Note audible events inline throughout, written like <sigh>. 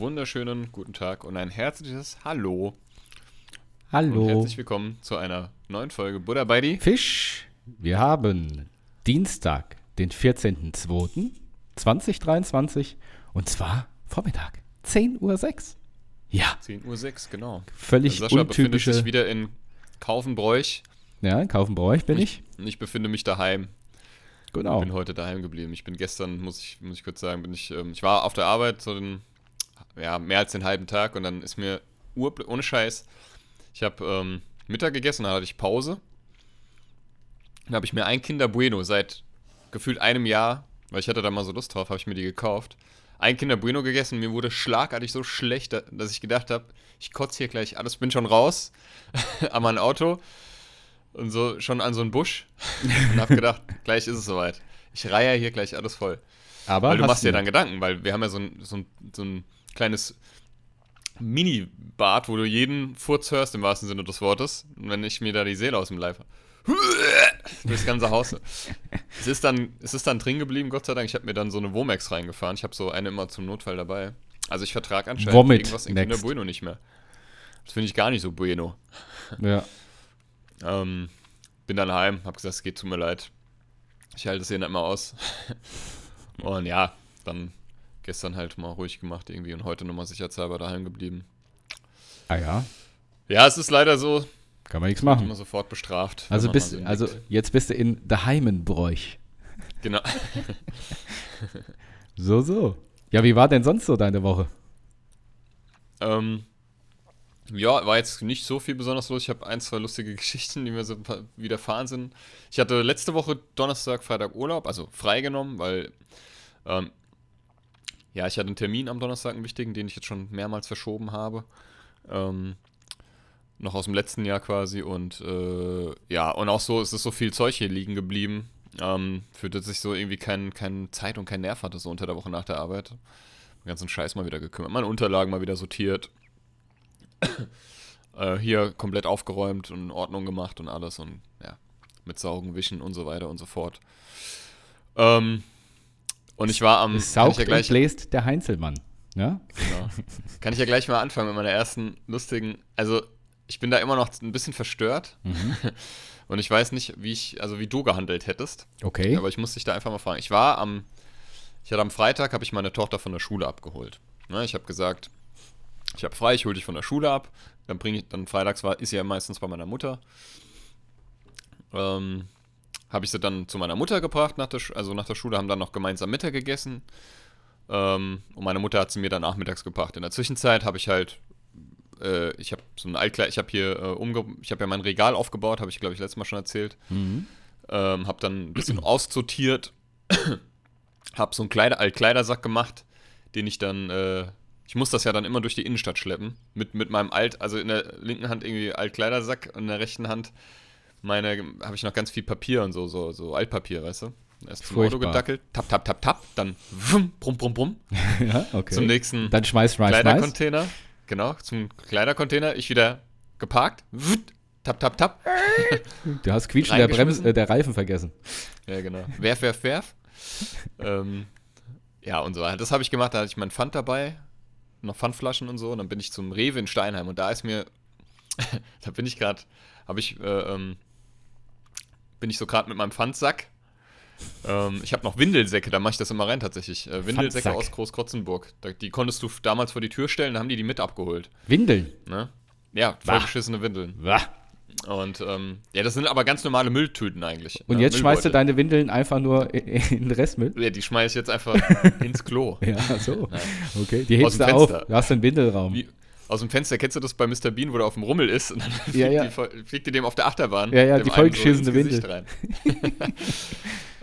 Wunderschönen guten Tag und ein herzliches Hallo. Hallo. Und herzlich willkommen zu einer neuen Folge Buddha bei die. Fisch. Wir haben Dienstag, den 14.02.2023 und zwar Vormittag, 10.06 Uhr. Ja, 10.06 Uhr, genau. völlig Sascha befindet untypische. sich wieder in Kaufenbräuch Ja, in Kaufenbräuch bin ich. und ich befinde mich daheim. Genau. Bin heute daheim geblieben. Ich bin gestern, muss ich, muss ich kurz sagen, bin ich, ähm, ich war auf der Arbeit so den, ja, mehr als den halben Tag und dann ist mir ur, ohne Scheiß, ich habe ähm, Mittag gegessen, dann hatte ich Pause. Dann habe ich mir ein Kinder Bueno seit gefühlt einem Jahr, weil ich hatte da mal so Lust drauf, habe ich mir die gekauft. Ein Kinder Bueno gegessen, mir wurde schlagartig so schlecht, da- dass ich gedacht habe, ich kotze hier gleich alles, bin schon raus <laughs> an mein Auto und so schon an so einen Busch und habe gedacht, <laughs> gleich ist es soweit. Ich reihe hier gleich alles voll. Aber weil du machst dir dann Gedanken, weil wir haben ja so ein, so ein, so ein kleines Mini-Bad, wo du jeden Furz hörst, im wahrsten Sinne des Wortes. Und wenn ich mir da die Seele aus dem Leib <laughs> durchs ganze Haus. es, ist dann, es ist dann drin geblieben, Gott sei Dank. Ich habe mir dann so eine Womex reingefahren. Ich habe so eine immer zum Notfall dabei. Also ich vertrage anscheinend Vomit irgendwas in Kinder next. Bueno nicht mehr. Das finde ich gar nicht so bueno. Ja. Ähm, bin dann heim, hab gesagt, es geht, tut mir leid. Ich halte es hier nicht mehr aus. Und ja, dann gestern halt mal ruhig gemacht irgendwie und heute nochmal sicherheitshalber daheim geblieben. Ah ja, Ja, es ist leider so, kann man nichts immer machen. sofort bestraft. Also, bist, so also jetzt bist du in Daheimenbräuch. Genau. <laughs> So, so. Ja, wie war denn sonst so deine Woche? Ähm, ja, war jetzt nicht so viel besonders los. Ich habe ein, zwei lustige <laughs> Geschichten, die mir so widerfahren sind. Ich hatte letzte Woche Donnerstag, Freitag Urlaub, also freigenommen, weil ähm, ja, ich hatte einen Termin am Donnerstag, einen wichtigen, den ich jetzt schon mehrmals verschoben habe. Ähm, noch aus dem letzten Jahr quasi und äh, ja, und auch so, es ist so viel Zeug hier liegen geblieben, ähm, für das ich so irgendwie kein, keine Zeit und keinen Nerv hatte, so unter der Woche nach der Arbeit. Den ganzen Scheiß mal wieder gekümmert, meine Unterlagen mal wieder sortiert. <coughs> äh, hier komplett aufgeräumt und in Ordnung gemacht und alles und ja, mit Saugen, Wischen und so weiter und so fort. Ähm, und ich war am. Es saugt ja gleich, und bläst der Heinzelmann. Ja? Genau. Kann ich ja gleich mal anfangen mit meiner ersten lustigen. Also, ich bin da immer noch ein bisschen verstört. Mhm. Und ich weiß nicht, wie ich, also wie du gehandelt hättest. Okay. Aber ich muss dich da einfach mal fragen. Ich war am, ich hatte am Freitag, habe ich meine Tochter von der Schule abgeholt. Ne, ich habe gesagt, ich habe frei, ich hole dich von der Schule ab. Dann bringe ich, dann freitags war, ist sie ja meistens bei meiner Mutter. Ähm, habe ich sie dann zu meiner Mutter gebracht, nach der, also nach der Schule, haben dann noch gemeinsam Mittag gegessen. Ähm, und meine Mutter hat sie mir dann nachmittags gebracht. In der Zwischenzeit habe ich halt, äh, ich habe so ein Altkleid, ich habe hier äh, umge, ich habe ja mein Regal aufgebaut, habe ich glaube ich letztes Mal schon erzählt. Mhm. Ähm, hab dann ein bisschen aussortiert. <coughs> hab so einen Kleider, Altkleidersack gemacht, den ich dann, äh, ich muss das ja dann immer durch die Innenstadt schleppen. Mit, mit meinem Alt, also in der linken Hand irgendwie Altkleidersack und in der rechten Hand meine, habe ich noch ganz viel Papier und so, so, so Altpapier, weißt du? Erst zum Auto Furchtbar. gedackelt, tap, tap, tap, tap, dann wum, brumm, brumm, brumm, <laughs> ja, okay. zum nächsten Dann schmeiß, schmeiß, schmeiß. Kleidercontainer. Genau, zum Kleidercontainer. Ich wieder geparkt. Wut, tap, tap, tap. <laughs> Du hast Quietschen der, Brems, äh, der Reifen vergessen. Ja, genau. Werf, werf, werf. <laughs> ähm, ja, und so. Das habe ich gemacht. Da hatte ich mein Pfand dabei. Noch Pfandflaschen und so. Und dann bin ich zum Rewe in Steinheim. Und da ist mir. da bin ich gerade. Habe ich. Äh, ähm, bin ich so gerade mit meinem Pfandsack. Ähm, ich habe noch Windelsäcke, da mache ich das immer rein tatsächlich. Äh, Windelsäcke Pfandsack. aus Großkrotzenburg. Da, die konntest du damals vor die Tür stellen, da haben die die mit abgeholt. Windeln. Ne? Ja, vollgeschissene Windeln. Wah. Und ähm, ja, das sind aber ganz normale Mülltüten eigentlich. Und ne? jetzt schmeißt du deine Windeln einfach nur in, in den Restmüll? Ja, die schmeiße ich jetzt einfach <laughs> ins Klo. Ja, so. Nein. Okay, die hebst du auf. Du hast einen Windelraum. Wie, aus dem Fenster kennst du das bei Mr. Bean, wo der auf dem Rummel ist und dann <laughs> fliegt, Ja, ja. Die, fliegt die dem auf der Achterbahn. Ja, ja, die vollgeschissene Gesicht Windel. rein.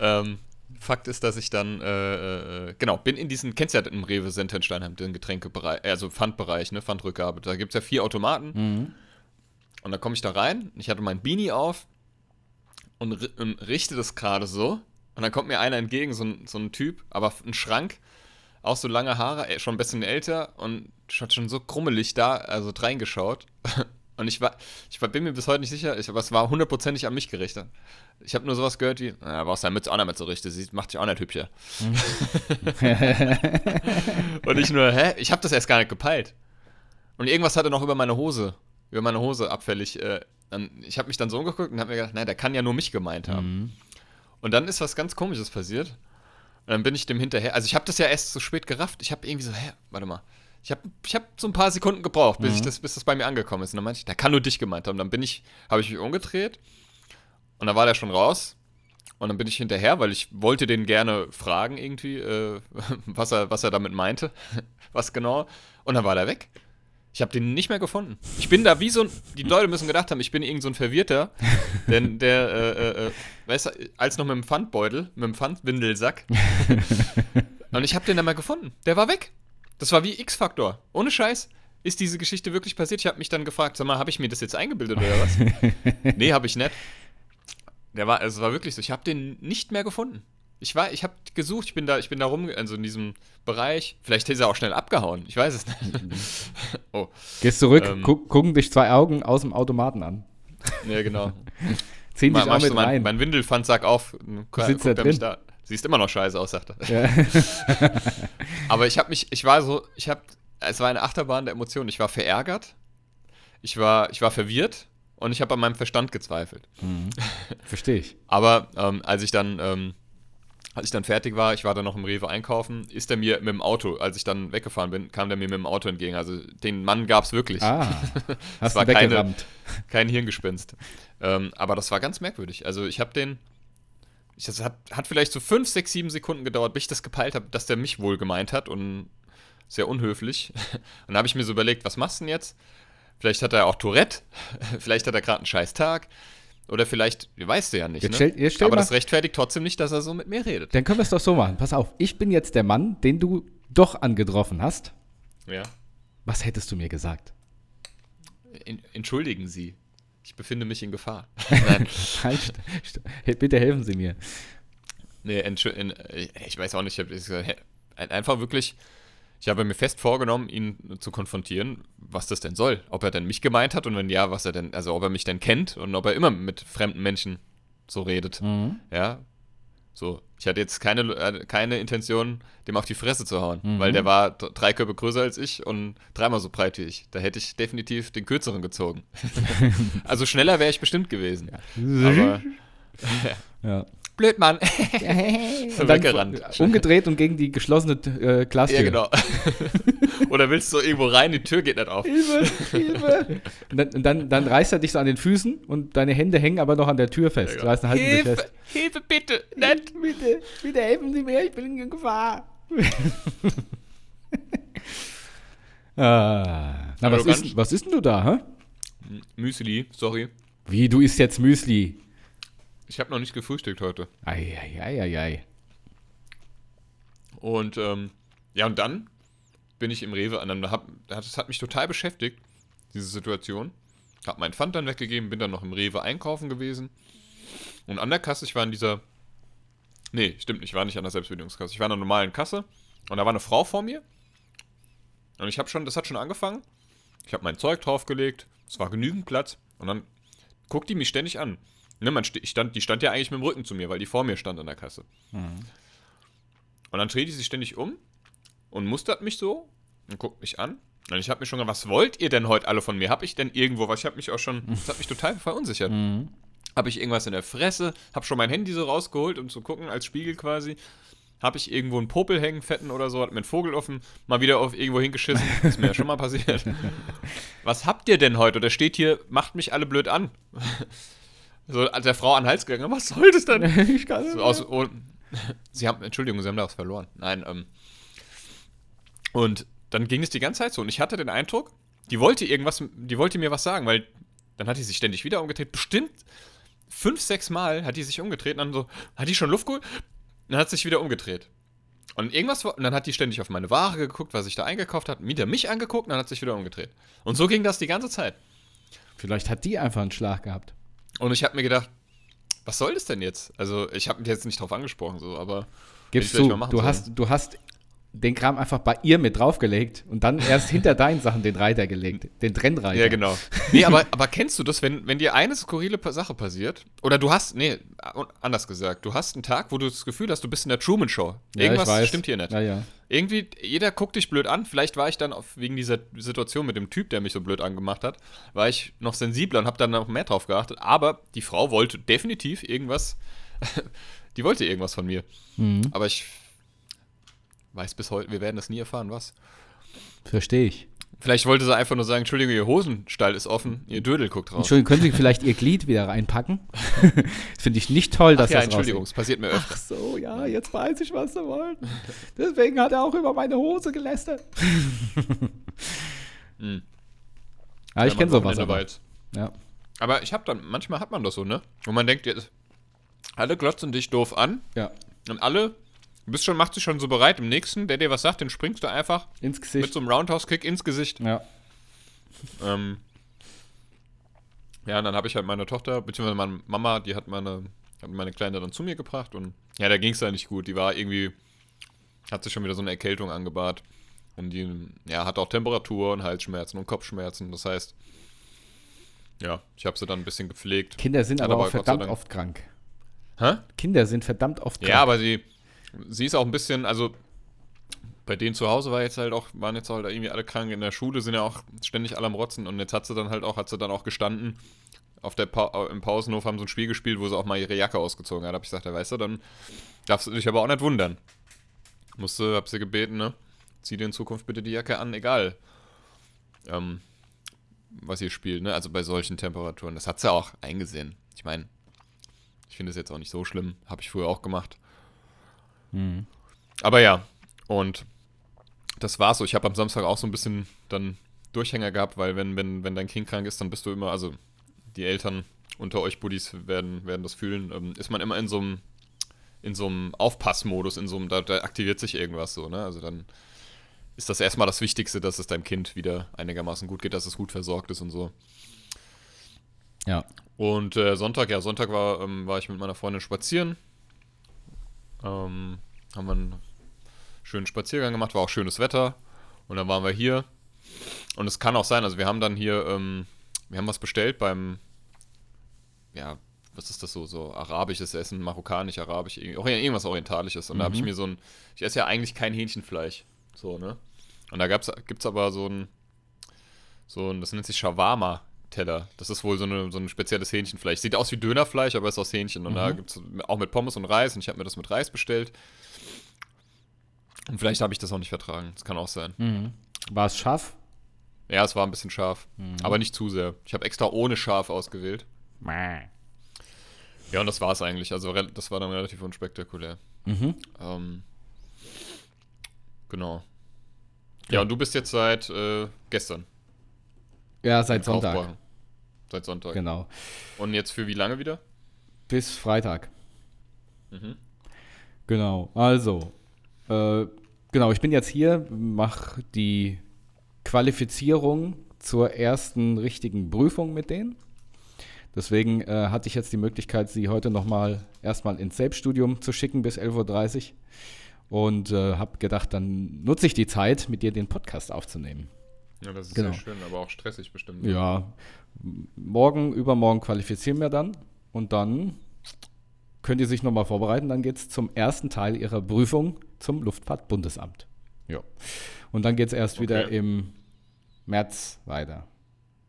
<laughs> ähm, Fakt ist, dass ich dann, äh, äh, genau, bin in diesen, kennst du ja im Rewe Center in Steinheim, den Getränkebereich, also Pfandbereich, ne, Pfandrückgabe. Da gibt es ja vier Automaten. Mhm. Und dann komme ich da rein, ich hatte mein Beanie auf und, und richte das gerade so. Und dann kommt mir einer entgegen, so ein, so ein Typ, aber ein Schrank, auch so lange Haare, äh, schon ein bisschen älter und hat schon so krummelig da, also reingeschaut. <laughs> Und ich war, ich war, bin mir bis heute nicht sicher, ich, aber es war hundertprozentig an mich gerichtet. Ich habe nur sowas gehört wie, na, brauchst deine Mütze auch nicht mehr so richtig, sie macht dich auch nicht hübscher. <laughs> und ich nur, hä? Ich habe das erst gar nicht gepeilt. Und irgendwas hat er noch über meine Hose, über meine Hose abfällig. Äh, ich habe mich dann so umgeguckt und habe mir gedacht, nein, der kann ja nur mich gemeint haben. Mhm. Und dann ist was ganz Komisches passiert. Und dann bin ich dem hinterher. Also ich habe das ja erst so spät gerafft. Ich habe irgendwie so, hä, warte mal. Ich habe ich hab so ein paar Sekunden gebraucht, bis, ich das, bis das bei mir angekommen ist. Und dann meinte ich, der kann nur dich gemeint haben. Dann bin ich, habe ich mich umgedreht und dann war der schon raus. Und dann bin ich hinterher, weil ich wollte den gerne fragen irgendwie, äh, <laughs> was, er, was er damit meinte, <laughs> was genau. Und dann war der weg. Ich habe den nicht mehr gefunden. Ich bin da wie so ein. Die Leute müssen gedacht haben, ich bin irgend so ein Verwirrter. <laughs> Denn der, äh, äh, äh, weißt du, als noch mit dem Pfandbeutel, mit dem Pfandwindelsack. Und ich habe den dann mal gefunden. Der war weg. Das war wie X-Faktor. Ohne Scheiß. Ist diese Geschichte wirklich passiert? Ich habe mich dann gefragt, sag mal, habe ich mir das jetzt eingebildet oder was? <laughs> nee, habe ich nicht. Der war, also es war wirklich so. Ich habe den nicht mehr gefunden. Ich war, ich habe gesucht, ich bin da, ich bin da rum, also in diesem Bereich. Vielleicht ist er auch schnell abgehauen. Ich weiß es nicht. <laughs> oh. Gehst zurück, Ähm. guck, gucken dich zwei Augen aus dem Automaten an. Ja, genau. <laughs> Ziehen dich Mal, auch mit du mein, rein. mein Windelpfandsack auf. Sitzt guckt er mich drin? da. Siehst immer noch scheiße aus, sagt er. ja. <laughs> Aber ich habe mich, ich war so, ich habe, es war eine Achterbahn der Emotionen. Ich war verärgert, ich war, ich war verwirrt und ich habe an meinem Verstand gezweifelt. <laughs> Verstehe ich. Aber ähm, als ich dann, ähm, als ich dann fertig war, ich war dann noch im Rewe einkaufen, ist er mir mit dem Auto, als ich dann weggefahren bin, kam der mir mit dem Auto entgegen. Also den Mann gab es wirklich. Ah, <laughs> hast war du keine-. Kein Hirngespinst. Ähm, aber das war ganz merkwürdig. Also ich habe den. Ich, das hat, hat vielleicht so 5, 6, 7 Sekunden gedauert, bis ich das gepeilt habe, dass der mich wohl gemeint hat und sehr unhöflich. <laughs> Und da habe ich mir so überlegt, was machst du denn jetzt? Vielleicht hat er auch Tourette, <laughs> vielleicht hat er gerade einen scheiß Tag. Oder vielleicht, weißt du ja nicht. Jetzt ne? stell- stell Aber mal- das rechtfertigt trotzdem nicht, dass er so mit mir redet. Dann können wir es doch so machen. Pass auf, ich bin jetzt der Mann, den du doch angetroffen hast. Ja. Was hättest du mir gesagt? En- Entschuldigen Sie. Ich befinde mich in Gefahr. <laughs> Nein. Halt, bitte helfen Sie mir. Nee, Entschu- in, äh, ich weiß auch nicht, ich hab, ich, gesagt, hä, einfach wirklich, ich habe mir fest vorgenommen, ihn zu konfrontieren, was das denn soll. Ob er denn mich gemeint hat und wenn ja, was er denn, also ob er mich denn kennt und ob er immer mit fremden Menschen so redet. Mhm. Ja. So, ich hatte jetzt keine, äh, keine Intention, dem auf die Fresse zu hauen, Mhm. weil der war drei Körbe größer als ich und dreimal so breit wie ich. Da hätte ich definitiv den kürzeren gezogen. <laughs> also schneller wäre ich bestimmt gewesen. Aber <laughs> Ja. Blöd, Mann. <laughs> Und Weggerannt. umgedreht und gegen die geschlossene äh, Glastür. Ja, genau. <laughs> Oder willst du irgendwo rein, die Tür geht nicht auf. Hilfe, Hilfe. <laughs> Und, dann, und dann, dann reißt er dich so an den Füßen und deine Hände hängen aber noch an der Tür fest. Ja, halten sie Hilfe, fest. Hilfe bitte, nicht. Bitte, bitte helfen Sie mir, ich bin in Gefahr. ah, na, was ist, was ist denn du da, hä? Müsli, sorry. Wie, du isst jetzt Müsli? Ich habe noch nicht gefrühstückt heute. Eieieiei. Und ähm, ja, und dann bin ich im Rewe hab, das hat mich total beschäftigt, diese Situation. Hab meinen Pfand dann weggegeben, bin dann noch im Rewe einkaufen gewesen. Und an der Kasse, ich war in dieser. Nee, stimmt nicht, ich war nicht an der Selbstbedienungskasse. Ich war in einer normalen Kasse und da war eine Frau vor mir. Und ich habe schon, das hat schon angefangen. Ich habe mein Zeug draufgelegt, es war genügend Platz. Und dann guckt die mich ständig an. Ne, man ich stand, die stand ja eigentlich mit dem Rücken zu mir, weil die vor mir stand an der Kasse. Und dann dreht die sich ständig um und mustert mich so und guckt mich an. Und ich habe mir schon gedacht, was wollt ihr denn heute alle von mir? Habe ich denn irgendwo was? Ich habe mich auch schon, <laughs> das hat mich total verunsichert. Habe ich irgendwas in der Fresse? Habe schon mein Handy so rausgeholt, um zu gucken, als Spiegel quasi. Habe ich irgendwo einen Popel hängen, fetten oder so, hat mir einen Vogel offen, mal wieder auf irgendwo hingeschissen. Ist mir ja schon mal passiert. <laughs> Was habt ihr denn heute? Oder steht hier, macht mich alle blöd an. So, als der Frau an den Hals gegangen, was soll das denn? <laughs> ich kann So aus, oh, sie haben, Entschuldigung, sie haben da was verloren. Nein, ähm. Und dann ging es die ganze Zeit so. Und ich hatte den Eindruck, die wollte irgendwas, die wollte mir was sagen, weil dann hat die sich ständig wieder umgedreht. Bestimmt fünf, sechs Mal hat die sich umgedreht und dann so, hat die schon Luft geholt? Und dann hat sie sich wieder umgedreht. Und irgendwas, und dann hat die ständig auf meine Ware geguckt, was ich da eingekauft habe, wieder mich angeguckt und dann hat sie sich wieder umgedreht. Und so ging das die ganze Zeit. Vielleicht hat die einfach einen Schlag gehabt. Und ich habe mir gedacht, was soll das denn jetzt? Also, ich habe jetzt nicht drauf angesprochen, so, aber. Gibst du, du sollen. hast, du hast den Kram einfach bei ihr mit draufgelegt und dann erst hinter deinen Sachen den Reiter gelegt, den Trennreiter. Ja, genau. Nee, aber, aber kennst du das, wenn, wenn dir eine skurrile Sache passiert? Oder du hast, nee, anders gesagt, du hast einen Tag, wo du das Gefühl hast, du bist in der Truman Show. Ja, Irgendwas ich weiß. stimmt hier nicht. Ja, ja. Irgendwie, jeder guckt dich blöd an. Vielleicht war ich dann auf, wegen dieser Situation mit dem Typ, der mich so blöd angemacht hat, war ich noch sensibler und habe dann noch mehr drauf geachtet. Aber die Frau wollte definitiv irgendwas. <laughs> die wollte irgendwas von mir. Mhm. Aber ich weiß bis heute, wir werden das nie erfahren, was. Verstehe ich. Vielleicht wollte sie einfach nur sagen, Entschuldigung, ihr Hosenstall ist offen, ihr Dödel guckt raus. Entschuldigung, können Sie vielleicht Ihr Glied wieder reinpacken? das <laughs> finde ich nicht toll, dass Ach ja, das Entschuldigung, raushängt. es passiert mir öfter. Ach so, ja, jetzt weiß ich, was Sie wollen. Deswegen hat er auch über meine Hose gelästert. <laughs> Hm. Ja, ich kenne sowas aber. Ja. Aber ich habe dann, manchmal hat man das so, ne? Und man denkt jetzt, alle glotzen dich doof an ja, und alle, du bist schon, machst dich schon so bereit, im nächsten, der dir was sagt, den springst du einfach ins mit Gesicht. so einem Roundhouse-Kick ins Gesicht. Ja. Ähm, ja, und dann habe ich halt meine Tochter, beziehungsweise meine Mama, die hat meine, hat meine Kleine dann zu mir gebracht und ja, da ging es nicht gut. Die war irgendwie, hat sich schon wieder so eine Erkältung angebahrt. Und die, ja, hat auch Temperatur und Halsschmerzen und Kopfschmerzen. Das heißt, ja, ich habe sie dann ein bisschen gepflegt. Kinder sind aber aber auch verdammt oft krank. Hä? Kinder sind verdammt oft krank. Ja, aber sie, sie ist auch ein bisschen, also bei denen zu Hause war jetzt halt auch, waren jetzt halt irgendwie alle krank. In der Schule sind ja auch ständig alle am Rotzen und jetzt hat sie dann halt auch, hat sie dann auch gestanden. Auf der pa im Pausenhof haben sie ein Spiel gespielt, wo sie auch mal ihre Jacke ausgezogen hat. Hab ich gesagt, ja, weißt du, dann darfst du dich aber auch nicht wundern. Musste, hab sie gebeten, ne? Zieh dir in Zukunft bitte die Jacke an, egal. Ähm, was ihr spielt, ne? Also bei solchen Temperaturen. Das hat sie auch eingesehen. Ich meine, ich finde es jetzt auch nicht so schlimm. Habe ich früher auch gemacht. Mhm. Aber ja, und das war's so. Ich habe am Samstag auch so ein bisschen dann Durchhänger gehabt, weil wenn, wenn, wenn dein Kind krank ist, dann bist du immer, also die Eltern unter euch Buddies werden, werden das fühlen, ähm, ist man immer in so einem in so einem Aufpassmodus, in so einem, da, da aktiviert sich irgendwas so, ne? Also dann ist das erstmal das Wichtigste, dass es deinem Kind wieder einigermaßen gut geht, dass es gut versorgt ist und so. Ja. Und äh, Sonntag, ja, Sonntag war, ähm, war ich mit meiner Freundin spazieren. Ähm, haben wir einen schönen Spaziergang gemacht, war auch schönes Wetter. Und dann waren wir hier. Und es kann auch sein, also wir haben dann hier, ähm, wir haben was bestellt beim, ja, was ist das so, so arabisches Essen, marokkanisch, arabisch, irgendwas Orientalisches. Und da habe ich Mhm. mir so ein, ich esse ja eigentlich kein Hähnchenfleisch, so, ne? Und da gibt es aber so ein, so ein, das nennt sich Shawarma-Teller. Das ist wohl so, eine, so ein spezielles Hähnchenfleisch. Sieht aus wie Dönerfleisch, aber ist aus Hähnchen. Und da Mhm. gibt es auch mit Pommes und Reis. Und ich habe mir das mit Reis bestellt. Und vielleicht habe ich das auch nicht vertragen. Das kann auch sein. Mhm. War es scharf? Ja, es war ein bisschen scharf. Mhm. Aber nicht zu sehr. Ich habe extra ohne scharf ausgewählt. Ja, und das war es eigentlich. Also das war dann relativ unspektakulär. Mhm. Ähm, genau. Ja, und du bist jetzt seit äh, gestern. Ja, seit Sonntag. Seit Sonntag. Genau. Und jetzt für wie lange wieder? Bis Freitag. Mhm. Genau. Also, äh, genau, ich bin jetzt hier, mache die Qualifizierung zur ersten richtigen Prüfung mit denen. Deswegen äh, hatte ich jetzt die Möglichkeit, sie heute nochmal erstmal ins Selbststudium zu schicken bis 11.30 Uhr. Und äh, habe gedacht, dann nutze ich die Zeit, mit dir den Podcast aufzunehmen. Ja, das ist Genau. sehr schön, aber auch stressig bestimmt. Ja, m- morgen, übermorgen qualifizieren wir dann und dann könnt ihr sich nochmal vorbereiten. Dann geht es zum ersten Teil ihrer Prüfung zum Luftfahrtbundesamt. Ja. Und dann geht es erst wieder Okay. im März weiter.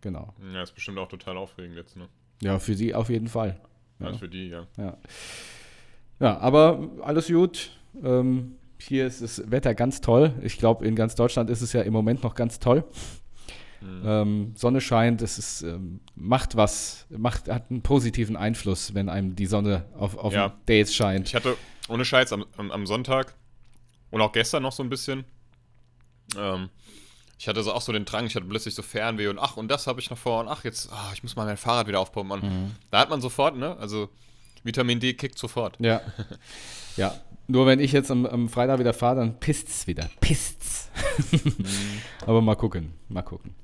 Genau. Ja, ist bestimmt auch total aufregend jetzt, ne? Ja, für sie auf jeden Fall. Ja. Ja. für die, ja. Ja, ja aber alles gut. Ähm, hier ist das Wetter ganz toll. Ich glaube, in ganz Deutschland ist es ja im Moment noch ganz toll. Mhm. Ähm, Sonne scheint, es ist, ähm, macht was, macht, hat einen positiven Einfluss, wenn einem die Sonne auf, auf Ja. Days scheint. Ich hatte ohne Scheiß am, am, am Sonntag und auch gestern noch so ein bisschen. Ähm, ich hatte so auch so den Drang, ich hatte plötzlich so Fernweh und ach, und das habe ich noch vor und ach, jetzt, ah, ich muss mal mein Fahrrad wieder aufpumpen. Mhm. Da hat man sofort, ne? Also Vitamin D kickt sofort. Ja. ja. Nur wenn ich jetzt am, am Freitag wieder fahre, dann pisst's wieder. Pisst's. <laughs> Aber mal gucken. Mal gucken.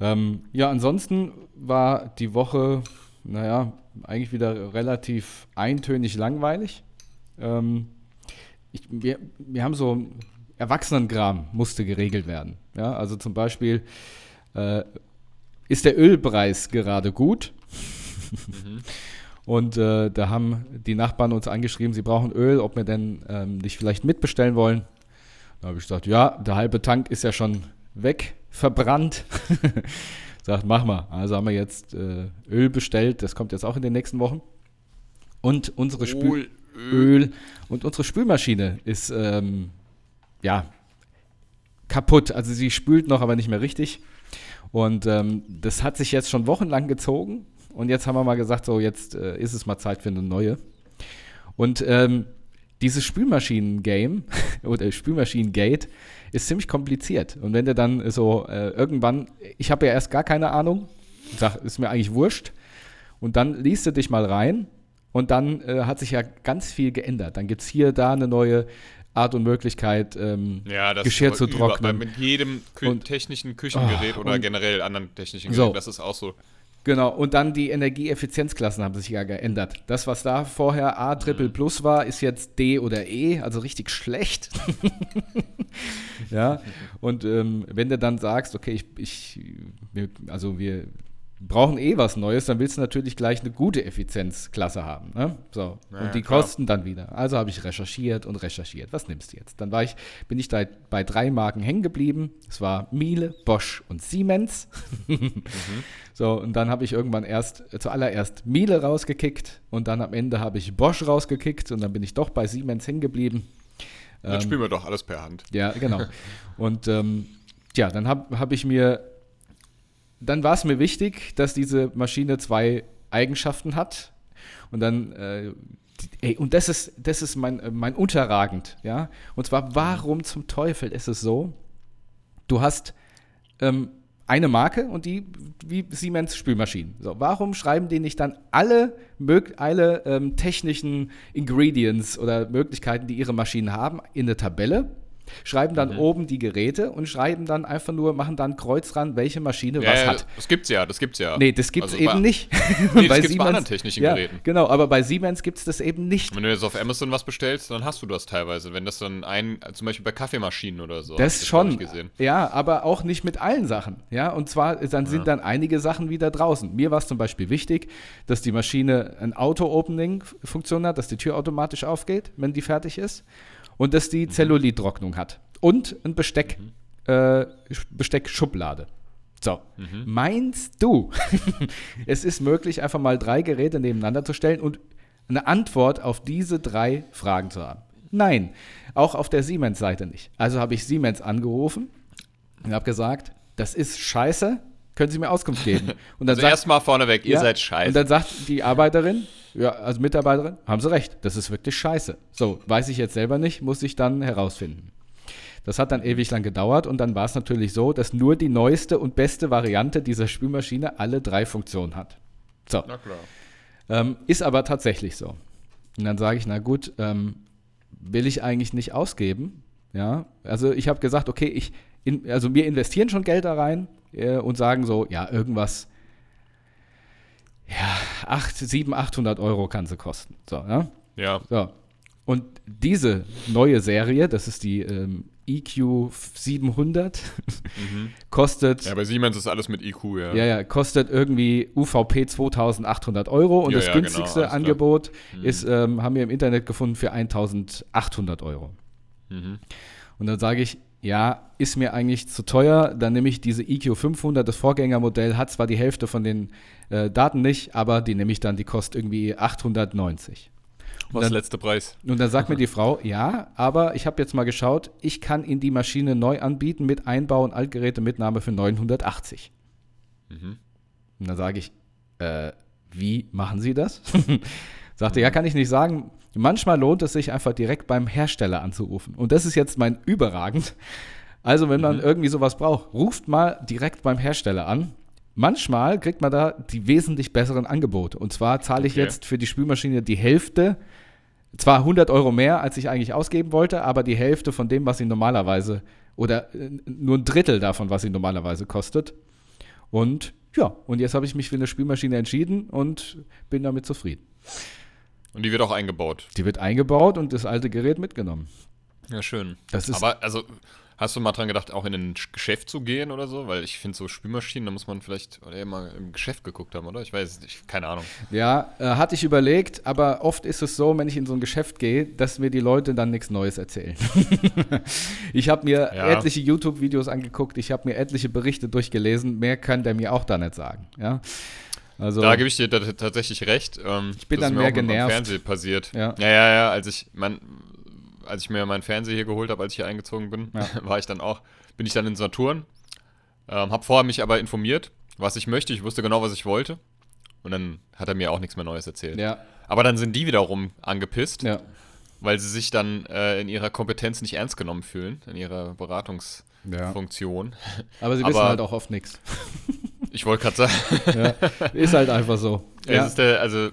Ähm, ja, ansonsten war die Woche, naja, eigentlich wieder relativ eintönig langweilig. Ähm, ich, wir, wir haben so Erwachsenengram musste geregelt werden. Ja, also zum Beispiel, äh, ist der Ölpreis gerade gut? Mhm. <laughs> Und äh, da haben die Nachbarn uns angeschrieben, sie brauchen Öl, ob wir denn ähm, nicht vielleicht mitbestellen wollen. Da habe ich gesagt, ja, der halbe Tank ist ja schon weg, verbrannt. <laughs> Sagt, mach mal. Also haben wir jetzt äh, Öl bestellt, das kommt jetzt auch in den nächsten Wochen. Und unsere Spül Öl. und unsere Spülmaschine ist ähm, ja kaputt. Also sie spült noch, aber nicht mehr richtig. Und ähm, das hat sich jetzt schon wochenlang gezogen. Und jetzt haben wir mal gesagt, so jetzt äh, ist es mal Zeit für eine neue. Und ähm, dieses Spülmaschinen-Game <laughs> oder Spülmaschinen-Gate ist ziemlich kompliziert. Und wenn du dann so äh, irgendwann, ich habe ja erst gar keine Ahnung, sag, ist mir eigentlich wurscht. Und dann liest du dich mal rein und dann äh, hat sich ja ganz viel geändert. Dann gibt es hier, da eine neue Art und Möglichkeit, ähm, ja, Geschirr zu trocknen. Über, mit jedem Kü und, technischen Küchengerät oh, oder generell anderen technischen Geräten, so. das ist auch so. Genau, und dann die Energieeffizienzklassen haben sich ja geändert. Das, was da vorher A Triple mhm. Plus war, ist jetzt D oder E, also richtig schlecht. <laughs> ja, und ähm, wenn du dann sagst, okay, ich, ich also wir brauchen eh was Neues, dann willst du natürlich gleich eine gute Effizienzklasse haben. Ne? So. Ja, und die klar. kosten dann wieder. Also habe ich recherchiert und recherchiert. Was nimmst du jetzt? Dann war ich, bin ich da bei drei Marken hängen geblieben. Es war Miele, Bosch und Siemens. mhm. <laughs> So, und dann habe ich irgendwann erst äh, zuallererst Miele rausgekickt und dann am Ende habe ich Bosch rausgekickt und dann bin ich doch bei Siemens hängen geblieben. Dann ähm, spielen wir doch alles per Hand. Ja, genau. <laughs> und ähm, ja, dann habe hab ich mir dann war es mir wichtig, dass diese Maschine zwei Eigenschaften hat. Und dann, äh, ey, und das ist, das ist mein, äh, mein Unterragend, ja. Und zwar, warum zum Teufel ist es so? Du hast ähm, eine Marke und die wie Siemens Spülmaschinen. So, warum schreiben die nicht dann alle, alle ähm, technischen Ingredients oder Möglichkeiten, die ihre Maschinen haben, in eine Tabelle? Schreiben dann mhm. oben die Geräte und schreiben dann einfach nur, machen dann Kreuz ran, welche Maschine ja, was hat. Das gibt's ja, das gibt's ja. Nee, das gibt's also eben bei, nicht. Nee, das <laughs> bei gibt's Siemens, bei anderen technischen ja, Geräten. Genau, aber bei Siemens gibt's das eben nicht. Wenn du jetzt auf Amazon was bestellst, dann hast du das teilweise. Wenn das dann ein, zum Beispiel bei Kaffeemaschinen oder so. Das, das schon. Ja, aber auch nicht mit allen Sachen. Ja, und zwar dann sind ja. dann einige Sachen wieder draußen. Mir war es zum Beispiel wichtig, dass die Maschine ein Auto-Opening-Funktion hat, dass die Tür automatisch aufgeht, wenn die fertig ist. Und dass die mhm. Zellulittrocknung hat und ein Besteck, mhm. äh, Besteckschublade. So, mhm. meinst du, <laughs> es ist möglich, einfach mal drei Geräte nebeneinander zu stellen und eine Antwort auf diese drei Fragen zu haben? Nein, auch auf der Siemens-Seite nicht. Also habe ich Siemens angerufen und habe gesagt, das ist scheiße, können Sie mir Auskunft geben? <laughs> Und dann also erstmal vorneweg, ihr ja, seid scheiße. Und dann sagt die Arbeiterin, ja, also Mitarbeiterin, haben Sie recht, das ist wirklich scheiße. So, weiß ich jetzt selber nicht, muss ich dann herausfinden. Das hat dann ewig lang gedauert und dann war es natürlich so, dass nur die neueste und beste Variante dieser Spülmaschine alle drei Funktionen hat. So. Na klar. Ähm, ist aber tatsächlich so. Und dann sage ich, na gut, ähm, will ich eigentlich nicht ausgeben. Ja, also ich habe gesagt, okay, ich, in, also wir investieren schon Geld da rein äh, und sagen so, ja, irgendwas, ja, 8, 700, 800 Euro kann sie kosten. So, ja. Ja. So. Und diese neue Serie, das ist die ähm, EQ 700 mhm. <laughs> kostet. Ja, bei Siemens ist alles mit EQ, ja. Ja, ja, kostet irgendwie UVP 2800 Euro und ja, das ja, günstigste genau, Angebot mhm. ist, ähm, haben wir im Internet gefunden für 1800 Euro. Mhm. Und dann sage ich, ja, ist mir eigentlich zu teuer, dann nehme ich diese EQ 500, das Vorgängermodell, hat zwar die Hälfte von den äh, Daten nicht, aber die nehme ich dann, die kostet irgendwie 890. Was dann, letzte Preis? Und dann sagt mir die Frau, ja, aber ich habe jetzt mal geschaut, ich kann Ihnen die Maschine neu anbieten mit Einbau und Altgerätemitnahme für 980. Mhm. Und dann sage ich, äh, wie machen Sie das? <laughs> Sagte, mhm. ja, kann ich nicht sagen. Manchmal lohnt es sich einfach direkt beim Hersteller anzurufen. Und das ist jetzt mein überragend. Also, wenn man mhm. irgendwie sowas braucht, ruft mal direkt beim Hersteller an. Manchmal kriegt man da die wesentlich besseren Angebote. Und zwar zahle ich okay. jetzt für die Spülmaschine die Hälfte zwar 100 Euro mehr, als ich eigentlich ausgeben wollte, aber die Hälfte von dem, was sie normalerweise, oder äh, nur ein Drittel davon, was sie normalerweise kostet. Und ja, und jetzt habe ich mich für eine Spülmaschine entschieden und bin damit zufrieden. Und die wird auch eingebaut. Die wird eingebaut und das alte Gerät mitgenommen. Ja, schön. Das ist- Aber, also, hast du mal dran gedacht, auch in ein Geschäft zu gehen oder so? Weil ich finde, so Spülmaschinen, da muss man vielleicht oder eher mal im Geschäft geguckt haben, oder? Ich weiß nicht, keine Ahnung. Ja, äh, hatte ich überlegt, aber oft ist es so, wenn ich in so ein Geschäft gehe, dass mir die Leute dann nichts Neues erzählen. <laughs> ich habe mir Ja. etliche YouTube-Videos angeguckt, ich habe mir etliche Berichte durchgelesen, mehr kann der mir auch da nicht sagen. Ja? Also, Da gebe ich dir tatsächlich recht. Ähm, ich bin dann mehr genervt. Fernsehen passiert. Ja. ja, ja, ja. Als ich, mein, als ich mir meinen Fernseher hier geholt habe, als ich hier eingezogen bin, Ja. <laughs> war ich dann auch, bin ich dann in Saturn. Ähm, habe vorher mich aber informiert, was ich möchte. Ich wusste genau, was ich wollte. Und dann hat er mir auch nichts mehr Neues erzählt. ja, Aber dann sind die wiederum angepisst, ja, weil sie sich dann äh, in ihrer Kompetenz nicht ernst genommen fühlen, in ihrer ja. Beratungsfunktion. Aber sie wissen Aber- halt auch oft nichts. <laughs> Ich wollte gerade sagen, Ja. Ist halt einfach so. es Ja. ist der, also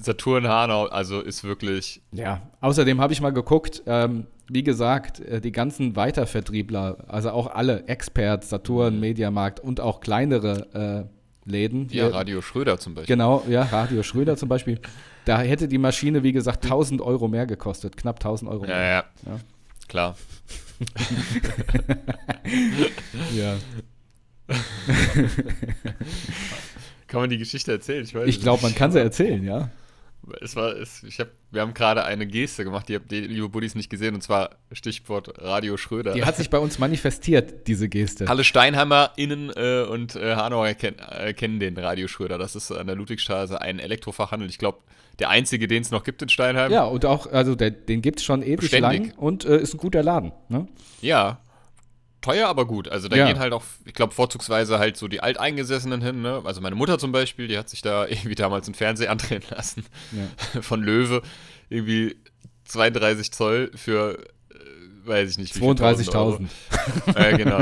Saturn Hanau, also ist wirklich Ja, außerdem habe ich mal geguckt, ähm, wie gesagt, äh, die ganzen Weitervertriebler, also auch alle, Experts, Saturn, Mediamarkt und auch kleinere äh, Läden. ja, hier- Radio Schröder zum Beispiel. Genau, ja, Radio Schröder zum Beispiel. Da hätte die Maschine, wie gesagt, 1000 Euro mehr gekostet, knapp 1000 Euro Ja, mehr. ja, Ja. klar. <laughs> Ja. <laughs> Kann man die Geschichte erzählen? Ich Ich glaube, man kann sie erzählen, ja. Es war, es, ich hab, wir haben gerade eine Geste gemacht, die habt ihr, liebe Buddies, nicht gesehen, und zwar Stichwort Radio Schröder. Die hat sich bei uns <laughs> manifestiert, diese Geste. Alle SteinheimerInnen äh, und äh, Hanauer kenn, äh, kennen den Radio Schröder. Das ist an der Ludwigstraße ein Elektrofachhandel. Ich glaube, der einzige, den es noch gibt in Steinheim. Ja, und auch, also der, den gibt es schon ewig Beständig. lang und äh, ist ein guter Laden. Ne? Ja. Teuer, aber gut. Also da Ja. gehen halt auch, ich glaube, vorzugsweise halt so die Alteingesessenen hin. Ne? Also meine Mutter zum Beispiel, die hat sich da <laughs> irgendwie damals einen Fernseher andrehen lassen Ja. <laughs> von Löwe. Irgendwie 32 Zoll für, äh, weiß ich nicht, wie viel 32.000. 1000 Euro. äh, <laughs> genau.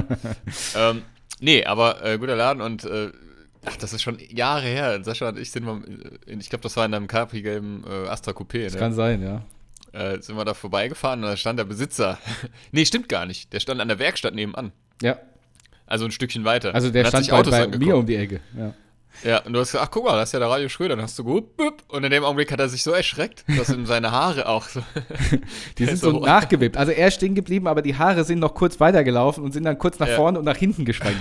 ähm, nee, aber äh, guter Laden und äh, ach, das ist schon Jahre her. Sascha und ich sind mal, in, ich glaube, das war in einem Capri-gelben äh, Astra Coupé. Das Ne? kann sein, ja. Äh, sind wir da vorbeigefahren und da stand der Besitzer. <laughs> nee, stimmt gar nicht. Der stand an der Werkstatt nebenan. Ja, Also ein Stückchen weiter. also der stand bei, bei mir um die Ecke. Ja. Ja, und du hast gesagt, ach guck mal, das ist ja der Radio Schröder. Dann hast du bup, und in dem Augenblick hat er sich so erschreckt, dass ihm seine Haare auch so. <laughs> Die <laughs> sind so so- nachgewebt. Also er ist stehen geblieben, aber die Haare sind noch kurz weitergelaufen und sind dann kurz nach Ja. vorne und nach hinten geschwenkt.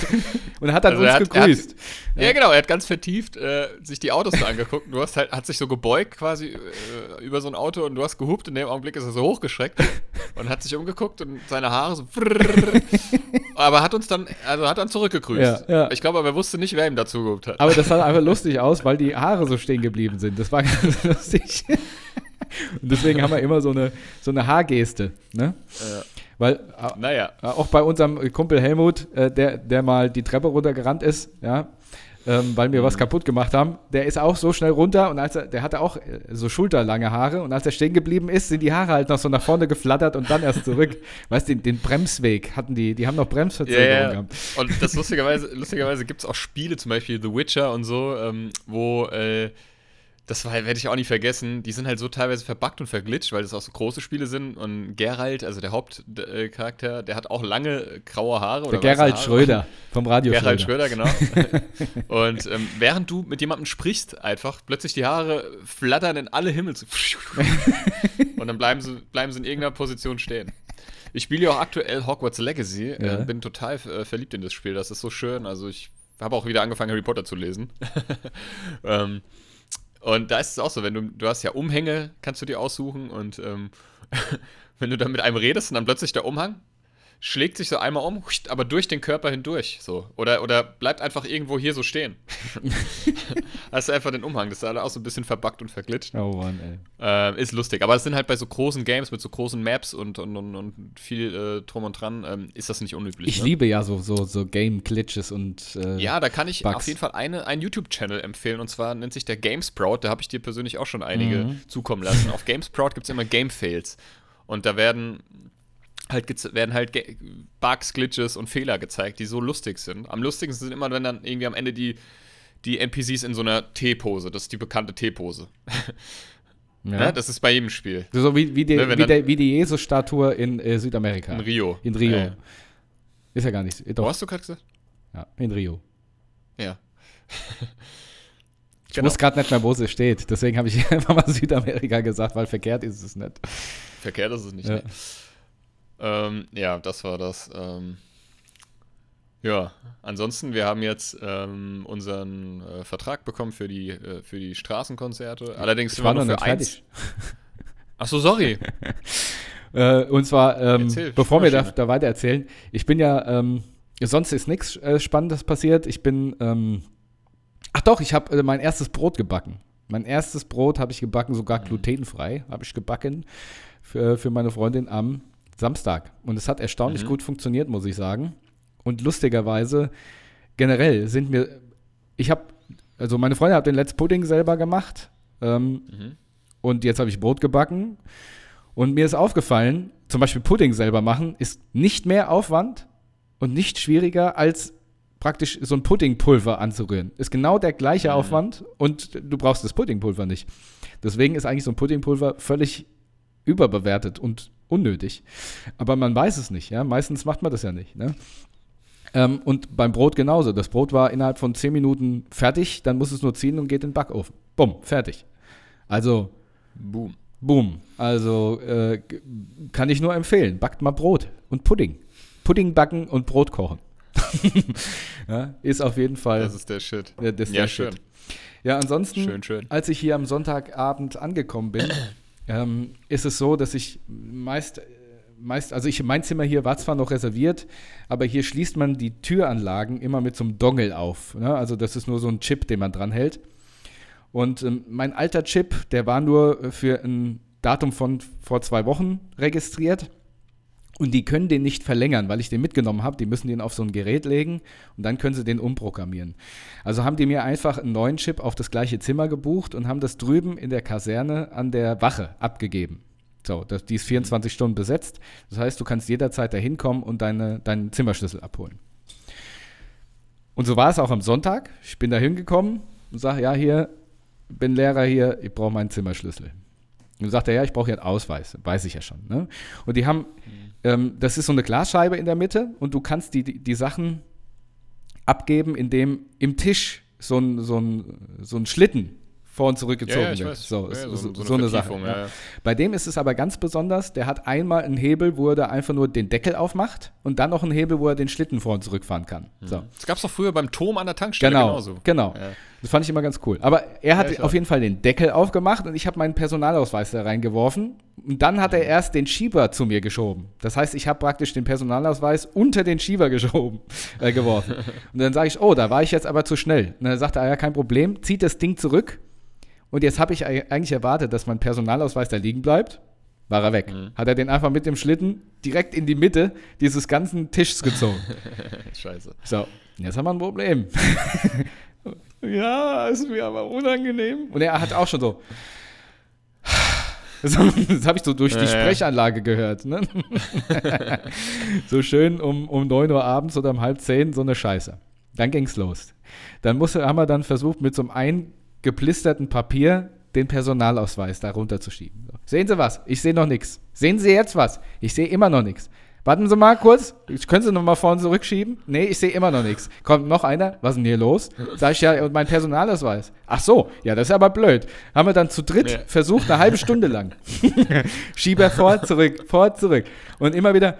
<laughs> und hat dann Also uns hat- er hat- gegrüßt. ja. genau, er hat ganz vertieft äh, sich die Autos da angeguckt. Du hast halt, hat sich so gebeugt quasi äh, über so ein Auto und du hast gehupt. In dem Augenblick ist er so hochgeschreckt und hat sich umgeguckt und seine Haare so. aber hat uns dann, also hat dann zurückgegrüßt. Ja, ja. Ich glaube aber, er wusste nicht, wer ihm dazu gehupt hat. Aber das sah einfach lustig aus, weil die Haare so stehen geblieben sind. Das war <laughs> ganz lustig. Und deswegen haben wir immer so eine, so eine Haargeste. Ne? Weil äh, Naja. auch bei unserem Kumpel Helmut, äh, der, der mal die Treppe runtergerannt ist, ja, ähm, weil wir Mhm. was kaputt gemacht haben, der ist auch so schnell runter und als er, der hatte auch äh, so schulterlange Haare und als er stehen geblieben ist, sind die Haare halt noch so nach vorne geflattert und dann erst zurück. <laughs> weißt du, den, den Bremsweg hatten die, die haben noch Bremsverzögerung ja. gehabt. Und das lustigerweise, lustigerweise gibt es auch Spiele, zum Beispiel The Witcher und so, ähm, wo, äh, das war- werde ich auch nie vergessen, die sind halt so teilweise verbuggt und verglitscht, weil das auch so große Spiele sind. Und Geralt, also der Hauptcharakter, der hat auch lange äh, graue Haare. Der oder Gerald Haare. Schröder vom Radio Gerald Schröder. Schröder, genau. <laughs> und ähm, während du mit jemandem sprichst, einfach plötzlich die Haare flattern in alle Himmel. <laughs> Und dann bleiben sie, bleiben sie in irgendeiner Position stehen. Ich spiele ja auch aktuell Hogwarts Legacy. Ja. Äh, bin total äh, verliebt in das Spiel. Das ist so schön. Also ich habe auch wieder angefangen, Harry Potter zu lesen. <laughs> ähm, und da ist es auch so, wenn du, du hast ja Umhänge, kannst du dir aussuchen und ähm, <laughs> wenn du dann mit einem redest und dann plötzlich der Umhang schlägt sich so einmal um, aber durch den Körper hindurch, so. Oder, oder bleibt einfach irgendwo hier so stehen. <laughs> hast du einfach den Umhang, das ist alle auch so ein bisschen verbuggt und verglitscht. Oh Mann, ey. Äh, ist lustig, aber es sind halt bei so großen Games mit so großen Maps und, und, und, und viel äh, drum und dran, ähm, ist das nicht unüblich. Ich ne? liebe ja so, so, so Game-Glitches und äh, Ja, da kann ich Bugs. auf jeden Fall eine, einen YouTube-Channel empfehlen und zwar nennt sich der GameSprout. Da habe ich dir persönlich auch schon einige Mhm. zukommen lassen. Auf GameSprout gibt es immer Game-Fails und da werden halt, werden halt Bugs, Glitches und Fehler gezeigt, die so lustig sind. Am lustigsten sind immer, wenn dann irgendwie am Ende die, die NPCs in so einer T-Pose, das ist die bekannte T-Pose. <laughs> ja. Ne? Das ist bei jedem Spiel. so wie, wie, die, Ne, wie, der, wie die Jesus-Statue in äh, Südamerika. In Rio. In Rio. Äh, Ist ja gar nicht. wo Doch, hast du gerade gesagt? ja, in Rio. Ja. <laughs> Ich genau. wusste gerade nicht mehr, wo sie steht. Deswegen habe ich <laughs> einfach mal Südamerika gesagt, weil verkehrt ist es nicht. Verkehrt ist es nicht. Ja, ne? Ähm, ja das war das. Ähm, ja, ansonsten, wir haben jetzt ähm, unseren äh, Vertrag bekommen für die, äh, für die Straßenkonzerte. Allerdings ich war noch für eins. <laughs> Achso, sorry. <laughs> äh, und zwar, ähm, bevor wir da, da, weiter erzählen, ich bin ja, ähm, sonst ist nichts äh, Spannendes passiert. Ich bin, ähm, ach doch, ich habe äh, mein erstes Brot gebacken. Mein erstes Brot habe ich gebacken, sogar glutenfrei, habe ich gebacken für, für meine Freundin am Samstag. Und es hat erstaunlich mhm. gut funktioniert, muss ich sagen. Und lustigerweise, generell sind mir, ich habe, also meine Freundin hat den Let's Pudding selber gemacht. Ähm, mhm. Und jetzt habe ich Brot gebacken. Und mir ist aufgefallen, zum Beispiel Pudding selber machen ist nicht mehr Aufwand und nicht schwieriger als praktisch so ein Puddingpulver anzurühren. Ist genau der gleiche mhm. Aufwand und du brauchst das Puddingpulver nicht. Deswegen ist eigentlich so ein Puddingpulver völlig überbewertet und unnötig. Aber man weiß es nicht, ja. Meistens macht man das ja nicht. Ne? Ähm, und beim Brot genauso. Das Brot war innerhalb von 10 Minuten fertig, dann muss es nur ziehen und geht in den Backofen. Bumm, fertig. Also, boom. Boom. Also äh, kann ich nur empfehlen. Backt mal Brot und Pudding. Pudding backen und Brot kochen. <laughs> ja, ist auf jeden Fall. Das ist der Shit. Ja, das ist ja, der schön. Shit. Ja, ansonsten, schön, schön. als ich hier am Sonntagabend angekommen bin, ähm, ist es so, dass ich meist meist, also ich, mein Zimmer hier war zwar noch reserviert, aber hier schließt man die Türanlagen immer mit so einem Dongle auf. Ne? Also das ist nur so ein Chip, den man dran hält. Und ähm, mein alter Chip, der war nur für ein Datum von vor zwei Wochen registriert. Und die können den nicht verlängern, weil ich den mitgenommen habe. Die müssen den auf so ein Gerät legen und dann können sie den umprogrammieren. Also haben die mir einfach einen neuen Chip auf das gleiche Zimmer gebucht und haben das drüben in der Kaserne an der Wache abgegeben. So, das, die ist 24 Stunden besetzt. Das heißt, du kannst jederzeit da hinkommen und deine, deinen Zimmerschlüssel abholen. Und so war es auch am Sonntag. Ich bin da hingekommen und sage, ja, hier, bin Lehrer hier, ich brauche meinen Zimmerschlüssel. Und sagt er, ja, ich brauche hier einen Ausweis. Weiß ich ja schon. Ne? Und die haben, mhm. Ähm, das ist so eine Glasscheibe in der Mitte und du kannst die, die, die Sachen abgeben, indem im Tisch so ein, so ein, so ein Schlitten vor und zurückgezogen ja, ja, wird. So, ja, so, so, so, so eine Sache. Bei dem ist es aber ganz besonders, der hat einmal einen Hebel, wo er da einfach nur den Deckel aufmacht und dann noch einen Hebel, wo er den Schlitten vor und zurückfahren kann. Mhm. So. Das gab es doch früher beim Turm an der Tankstelle genau, genauso. Genau. Das fand ich immer ganz cool. Aber er hat auf jeden Fall den Deckel aufgemacht und ich habe meinen Personalausweis da reingeworfen. Und dann hat er erst den Schieber zu mir geschoben. Das heißt, ich habe praktisch den Personalausweis unter den Schieber geschoben, <laughs> äh, geworfen. und dann sage ich, oh, da war ich jetzt aber zu schnell. Und dann sagt er, ah ja, kein Problem, zieht das Ding zurück und jetzt habe ich eigentlich erwartet, dass mein Personalausweis da liegen bleibt. War er weg. Mhm. Hat er den einfach mit dem Schlitten direkt in die Mitte dieses ganzen Tischs gezogen. <laughs> Scheiße. So, jetzt haben wir ein Problem. <laughs> ja, ist mir aber unangenehm. Und er hat auch schon so. <laughs> Das, habe ich so durch die Sprechanlage gehört. Ne? <laughs> so schön um, um 9 Uhr abends oder um halb 10, so eine Scheiße. Dann ging es los. Dann musste, haben wir dann versucht, mit so einem geplisterten Papier den Personalausweis da runterzuschieben. So. Sehen Sie was? Ich sehe noch nichts. Sehen Sie jetzt was? Ich sehe immer noch nichts. Warten Sie mal kurz. Können Sie noch mal vorne zurückschieben? Nee, ich sehe immer noch nichts. Kommt noch einer? Was ist denn hier los? Sag ich ja, und mein Personalausweis. Ach so, ja, das ist aber blöd. Haben wir dann zu dritt ja. versucht, eine halbe Stunde lang. <laughs> Schieber vor, zurück, vor, zurück. Und immer wieder,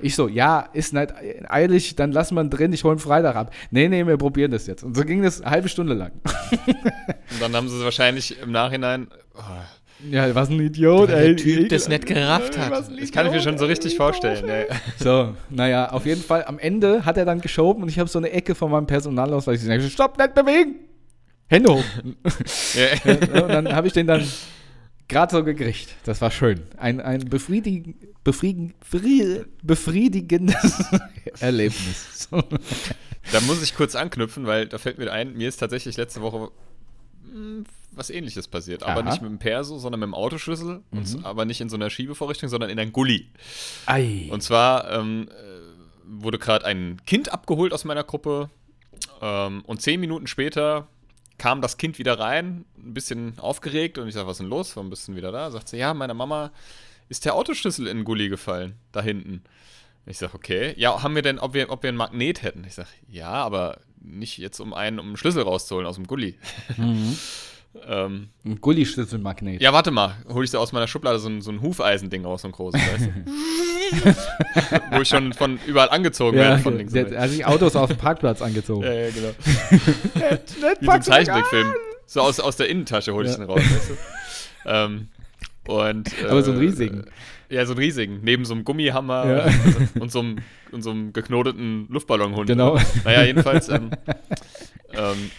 ich so, ja, ist nicht eilig, dann lassen wir ihn drin, ich hole ihn Freitag ab. Nee, nee, wir probieren das jetzt. Und so ging das eine halbe Stunde lang. Und dann haben sie es wahrscheinlich im Nachhinein. Oh. Ja, was ein Idiot, ey. Der Typ das nicht gerafft hat. Ich kann mir schon so richtig vorstellen. Ey. So, naja, auf jeden Fall, am Ende hat er dann geschoben und ich habe so eine Ecke von meinem Personalausweis. Ich sage, stopp, nicht bewegen! Hände hoch. Ja. <laughs> und dann habe ich den dann gerade so gekriegt. Das war schön. Ein, ein befriedig, befrieden, befriedigendes <laughs> Erlebnis. da muss ich kurz anknüpfen, weil da fällt mir ein, mir ist tatsächlich letzte Woche hm, was ähnliches passiert. Aber Aha. nicht mit dem Perso, sondern mit dem Autoschlüssel. Mhm. Und, aber nicht in so einer Schiebevorrichtung, sondern in einem Gully. Ei. Und zwar ähm, äh, wurde gerade ein Kind abgeholt aus meiner Gruppe. Ähm, und zehn Minuten später kam das Kind wieder rein, ein bisschen aufgeregt. Und ich sage, was ist denn los? Warum bist du wieder da? Sagt sie, ja, meiner Mama ist der Autoschlüssel in den Gully gefallen, da hinten. Ich sag, okay. Ja, haben wir denn, ob wir, ob wir ein Magnet hätten? Ich sag, ja, aber nicht jetzt um einen, um einen Schlüssel rauszuholen aus dem Gully. <laughs> ähm, Ein Gulli-Schlüsselmagnet. ja, warte mal, hol ich da aus meiner Schublade so ein, so ein Hufeisending raus, so ein großes, weißt du? <laughs> Wo ich schon von überall angezogen Ja, werde von links der, er hat sich Autos auf dem Parkplatz angezogen. Ja, ja, genau. <laughs> Wie so ein Zeichentrickfilm. So aus, aus der Innentasche hol ich Ja. den raus, weißt du? ähm, und, äh, Aber so einen riesigen. Ja, so einen riesigen. Neben so einem Gummihammer Ja. <laughs> und, so einem, und so einem geknoteten Luftballonhund. Genau. Naja, jedenfalls. Ähm, ähm,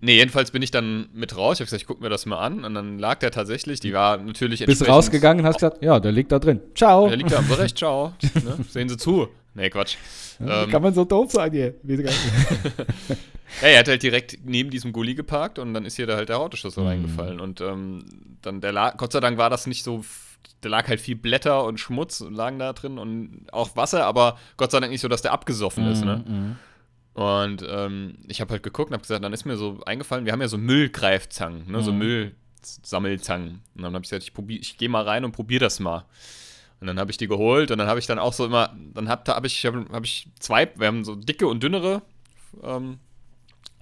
nee, jedenfalls bin ich dann mit raus. Ich habe gesagt, ich guck mir das mal an. Und dann lag der tatsächlich. Die war natürlich Bist rausgegangen und hast gesagt, ja, der liegt da drin. Ciao. Der liegt da am <laughs> Recht, ciao. Ne? Sehen Sie zu. Nee, Quatsch. Wie Ähm, kann man so doof sein hier? Wie- <laughs> Ja, er hat halt direkt neben diesem Gully geparkt und dann ist hier da halt der Autoschlüssel Mhm. reingefallen. Und ähm, dann der lag, Gott sei Dank war das nicht so, da lag halt viel Blätter und Schmutz lagen da drin und auch Wasser, aber Gott sei Dank nicht so, dass der abgesoffen ist, ne? Mhm. Und ähm, ich habe halt geguckt und habe gesagt, dann ist mir so eingefallen, wir haben ja so Müllgreifzangen, ne? so Mhm. Müllsammelzangen. Und dann habe ich gesagt, ich, probier, ich gehe mal rein und probiere das mal. Und dann habe ich die geholt und dann habe ich dann auch so immer, dann habe hab ich, hab, hab ich zwei, wir haben so dicke und dünnere. Ähm,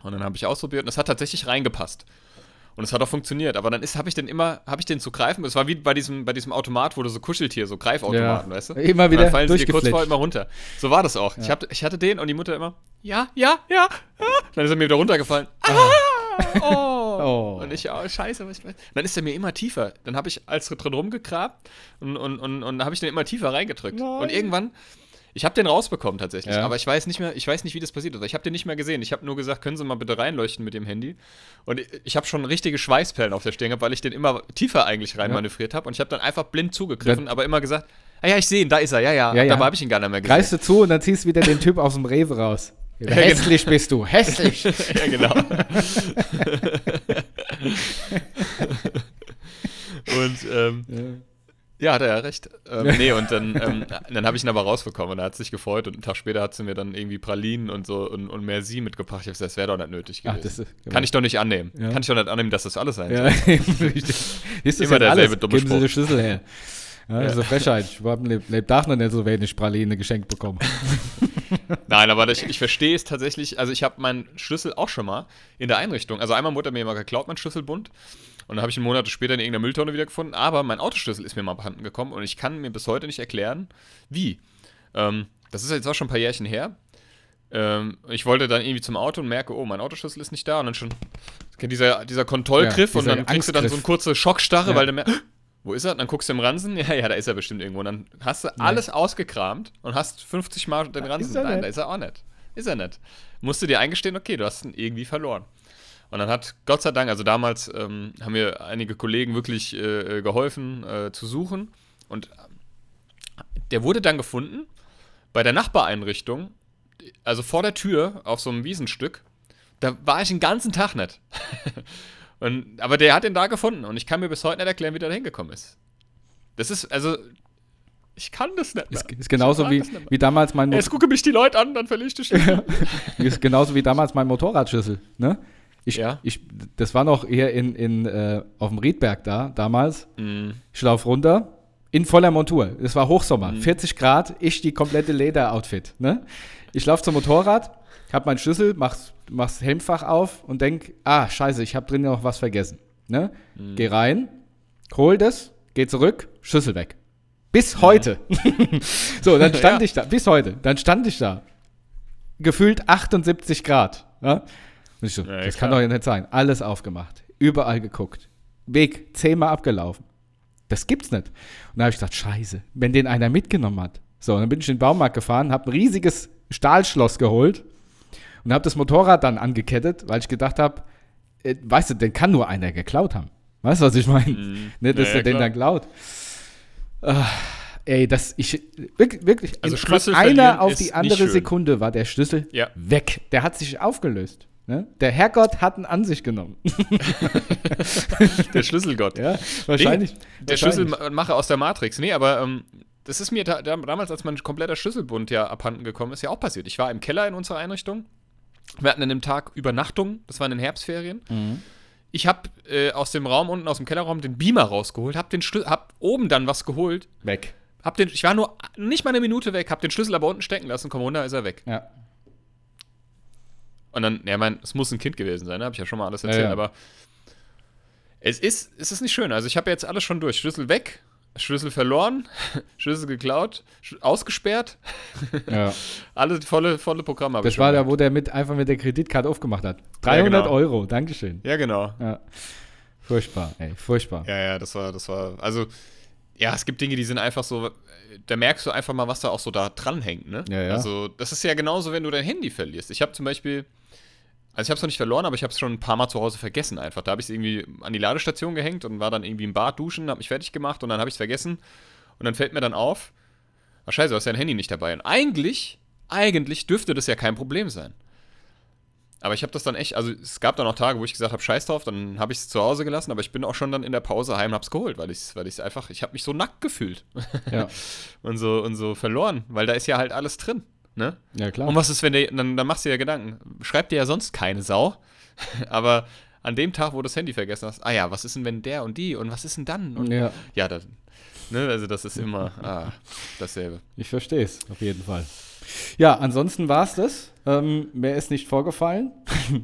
und dann habe ich ausprobiert und es hat tatsächlich reingepasst. Und es hat auch funktioniert. Aber dann habe ich den immer, habe ich den zu greifen. Es war wie bei diesem, bei diesem Automat, wo du so Kuscheltier, so Greifautomaten, Ja. weißt du? Immer Und wieder dann fallen sie dir kurz vorher immer runter. So war das auch. Ich, hab, ich hatte den und die Mutter immer, ja, ja, ja. ah. Dann ist er mir wieder runtergefallen. Ah, oh. <laughs> Oh. Und ich, oh, scheiße. Was ich, dann ist er mir immer tiefer. Dann habe ich als drin rumgegrabt und, und, und, und habe ich den immer tiefer reingedrückt. Nein. Und irgendwann, ich habe den rausbekommen tatsächlich, Ja. aber ich weiß nicht mehr, ich weiß nicht, wie das passiert ist. Ich habe den nicht mehr gesehen. Ich habe nur gesagt, können Sie mal bitte reinleuchten mit dem Handy. Und ich, ich habe schon richtige Schweißperlen auf der Stirn gehabt, weil ich den immer tiefer eigentlich reinmanövriert habe. Und ich habe dann einfach blind zugegriffen, aber immer gesagt, ah ja, ich sehe ihn, da ist er, ja, ja. Ja, ja. Dabei habe ich ihn gar nicht mehr gesehen. Greifst du zu und dann ziehst du wieder den Typ aus dem Rewe raus. <laughs> genau. hässlich bist du, hässlich. <laughs> ja, genau. <laughs> und ähm, ja, hat er ja recht. Ähm, nee, und dann, ähm, dann habe ich ihn aber rausbekommen und er hat sich gefreut und einen Tag später hat sie mir dann irgendwie Pralinen und so und, und Merci mitgebracht. Ich habe gesagt, das wäre doch nicht nötig Ach, gewesen. das ist- Kann ich doch nicht annehmen. Ja. Kann ich doch nicht annehmen, dass das alles sein Ja, soll. <laughs> Ist das Immer jetzt alles? derselbe dumme Geben Sie Spruch. den Schlüssel her. Ja, das ist eine Frechheit. Ich habe lebt noch nicht so wenig Praline geschenkt bekommen. <laughs> Nein, aber ich, ich verstehe es tatsächlich. Also ich habe meinen Schlüssel auch schon mal in der Einrichtung. Also einmal wurde er mir mal geklaut, mein Schlüsselbund. Und dann habe ich ihn Monate später in irgendeiner Mülltonne wiedergefunden. Aber mein Autoschlüssel ist mir mal abhanden gekommen und ich kann mir bis heute nicht erklären, wie. Ähm, das ist jetzt auch schon ein paar Jährchen her. Ähm, ich wollte dann irgendwie zum Auto und merke, oh, mein Autoschlüssel ist nicht da. Und dann schon dieser, dieser Kontrollgriff Ja, und dann kriegst du dann so eine kurze Schockstarre, Ja. weil du merkst, <gasps> wo ist er? Dann guckst du im Ransen, <laughs> ja, ja, da ist er bestimmt irgendwo. Und dann hast du alles ausgekramt und hast 50 Mal den Ransen. Nein, da ist er auch nicht. Ist er nicht. Musst du dir eingestehen, okay, du hast ihn irgendwie verloren. Und dann hat Gott sei Dank, also damals ähm, haben mir einige Kollegen wirklich äh, äh, geholfen äh, zu suchen. Und äh, der wurde dann gefunden bei der Nachbareinrichtung, also vor der Tür auf so einem Wiesenstück. Da war ich den ganzen Tag nicht. <laughs> und, aber der hat ihn da gefunden und ich kann mir bis heute nicht erklären, wie der da hingekommen ist. Das ist, also, ich kann das nicht mehr. Ist, ist genauso wie, wie damals mein Jetzt gucken mich die Leute an, dann verliere ich die Stimme. <laughs> ist genauso wie damals mein Motorradschlüssel. Ne? Ich, Ja. ich, das war noch hier in, in, äh, auf dem Riedberg da, damals. Mhm. Ich laufe runter, in voller Montur. Es war Hochsommer, Mhm. 40 Grad, ich die komplette Leder-Outfit. Ne? Ich laufe zum Motorrad, hab meinen Schlüssel, mach's, mach's Helmfach auf und denk, ah, scheiße, ich hab drin noch was vergessen. Ne? Mhm. Geh rein, hol das, geh zurück, Schlüssel weg. Bis heute. <laughs> so, dann <laughs> stand Ja. ich da, bis heute, dann stand ich da. Gefühlt 78 Grad. Ja? Und ich so, Ja, das klar. kann doch nicht sein. Alles aufgemacht, überall geguckt. Weg zehnmal abgelaufen. Das gibt's nicht. Und da habe ich gedacht, scheiße, wenn den einer mitgenommen hat. So, dann bin ich in den Baumarkt gefahren, habe ein riesiges Stahlschloss geholt und habe das Motorrad dann angekettet, weil ich gedacht habe, äh, weißt du, den kann nur einer geklaut haben. Weißt du, was ich meine? <laughs> Nicht, dass Ja, der ja, den klar. dann klaut. Ah, ey, das, ich, wirklich, wirklich, Also Schlüssel von einer auf die andere. Sekunde war der Schlüssel Ja. weg. Der hat sich aufgelöst. Ne? Der Herrgott hat ihn an sich genommen. <laughs> Der Schlüsselgott. ja, wahrscheinlich. Der wahrscheinlich. Schlüsselmacher aus der Matrix. Nee, aber ähm, das ist mir da, da, damals, als mein kompletter Schlüsselbund ja abhanden gekommen ist, ja auch passiert. Ich war im Keller in unserer Einrichtung. Wir hatten an dem Tag Übernachtung. Das war in den Herbstferien. Mhm. Ich habe äh, aus dem Raum unten, aus dem Kellerraum, den Beamer rausgeholt, habe den Schlü hab oben dann was geholt. Weg. hab den, ich war nur nicht mal eine Minute weg, hab den Schlüssel aber unten stecken lassen, komm runter, ist er weg. Ja. Und dann, ja, mein, es muss ein Kind gewesen sein, ne? habe ich ja schon mal alles erzählt, Ja, ja. aber es ist, es ist nicht schön. Also ich habe jetzt alles schon durch. Schlüssel weg, Schlüssel verloren, <laughs> Schlüssel geklaut, ausgesperrt, ja. <laughs> alle volle, volle Programme habe ich Das war da, wo der mit einfach mit der Kreditkarte aufgemacht hat. 300 genau. Euro, Dankeschön. Ja, genau. Ja. Furchtbar, ey, furchtbar. Ja, ja, das war, das war, also, ja, es gibt Dinge, die sind einfach so, da merkst du einfach mal, was da auch so da dranhängt, ne? Ja, ja. Also, das ist ja genauso, wenn du dein Handy verlierst. Ich habe zum Beispiel, also ich habe es noch nicht verloren, aber ich habe es schon ein paar Mal zu Hause vergessen einfach. Da habe ich es irgendwie an die Ladestation gehängt und war dann irgendwie im Bad duschen, habe mich fertig gemacht und dann habe ich es vergessen. Und dann fällt mir dann auf, ach scheiße, du hast dein Handy nicht dabei. Und eigentlich, eigentlich dürfte das ja kein Problem sein. Aber ich habe das dann echt, also es gab dann auch Tage, wo ich gesagt habe, scheiß drauf, dann habe ich es zu Hause gelassen, aber ich bin auch schon dann in der Pause heim und hab's geholt, weil ich es weil einfach, ich habe mich so nackt gefühlt Ja, <laughs> und so, und so verloren, weil da ist ja halt alles drin, ne? ja klar. Und was ist, wenn der, dann, dann machst du dir ja Gedanken, schreibt dir ja sonst keine Sau, <laughs> aber an dem Tag, wo du das Handy vergessen hast, ah ja, was ist denn, wenn der und die und was ist denn dann? Und, ja, ja, das, ne, also das ist immer ah, dasselbe. ich verstehe es, auf jeden Fall. Ja, ansonsten war es das. Ähm, mehr ist nicht vorgefallen.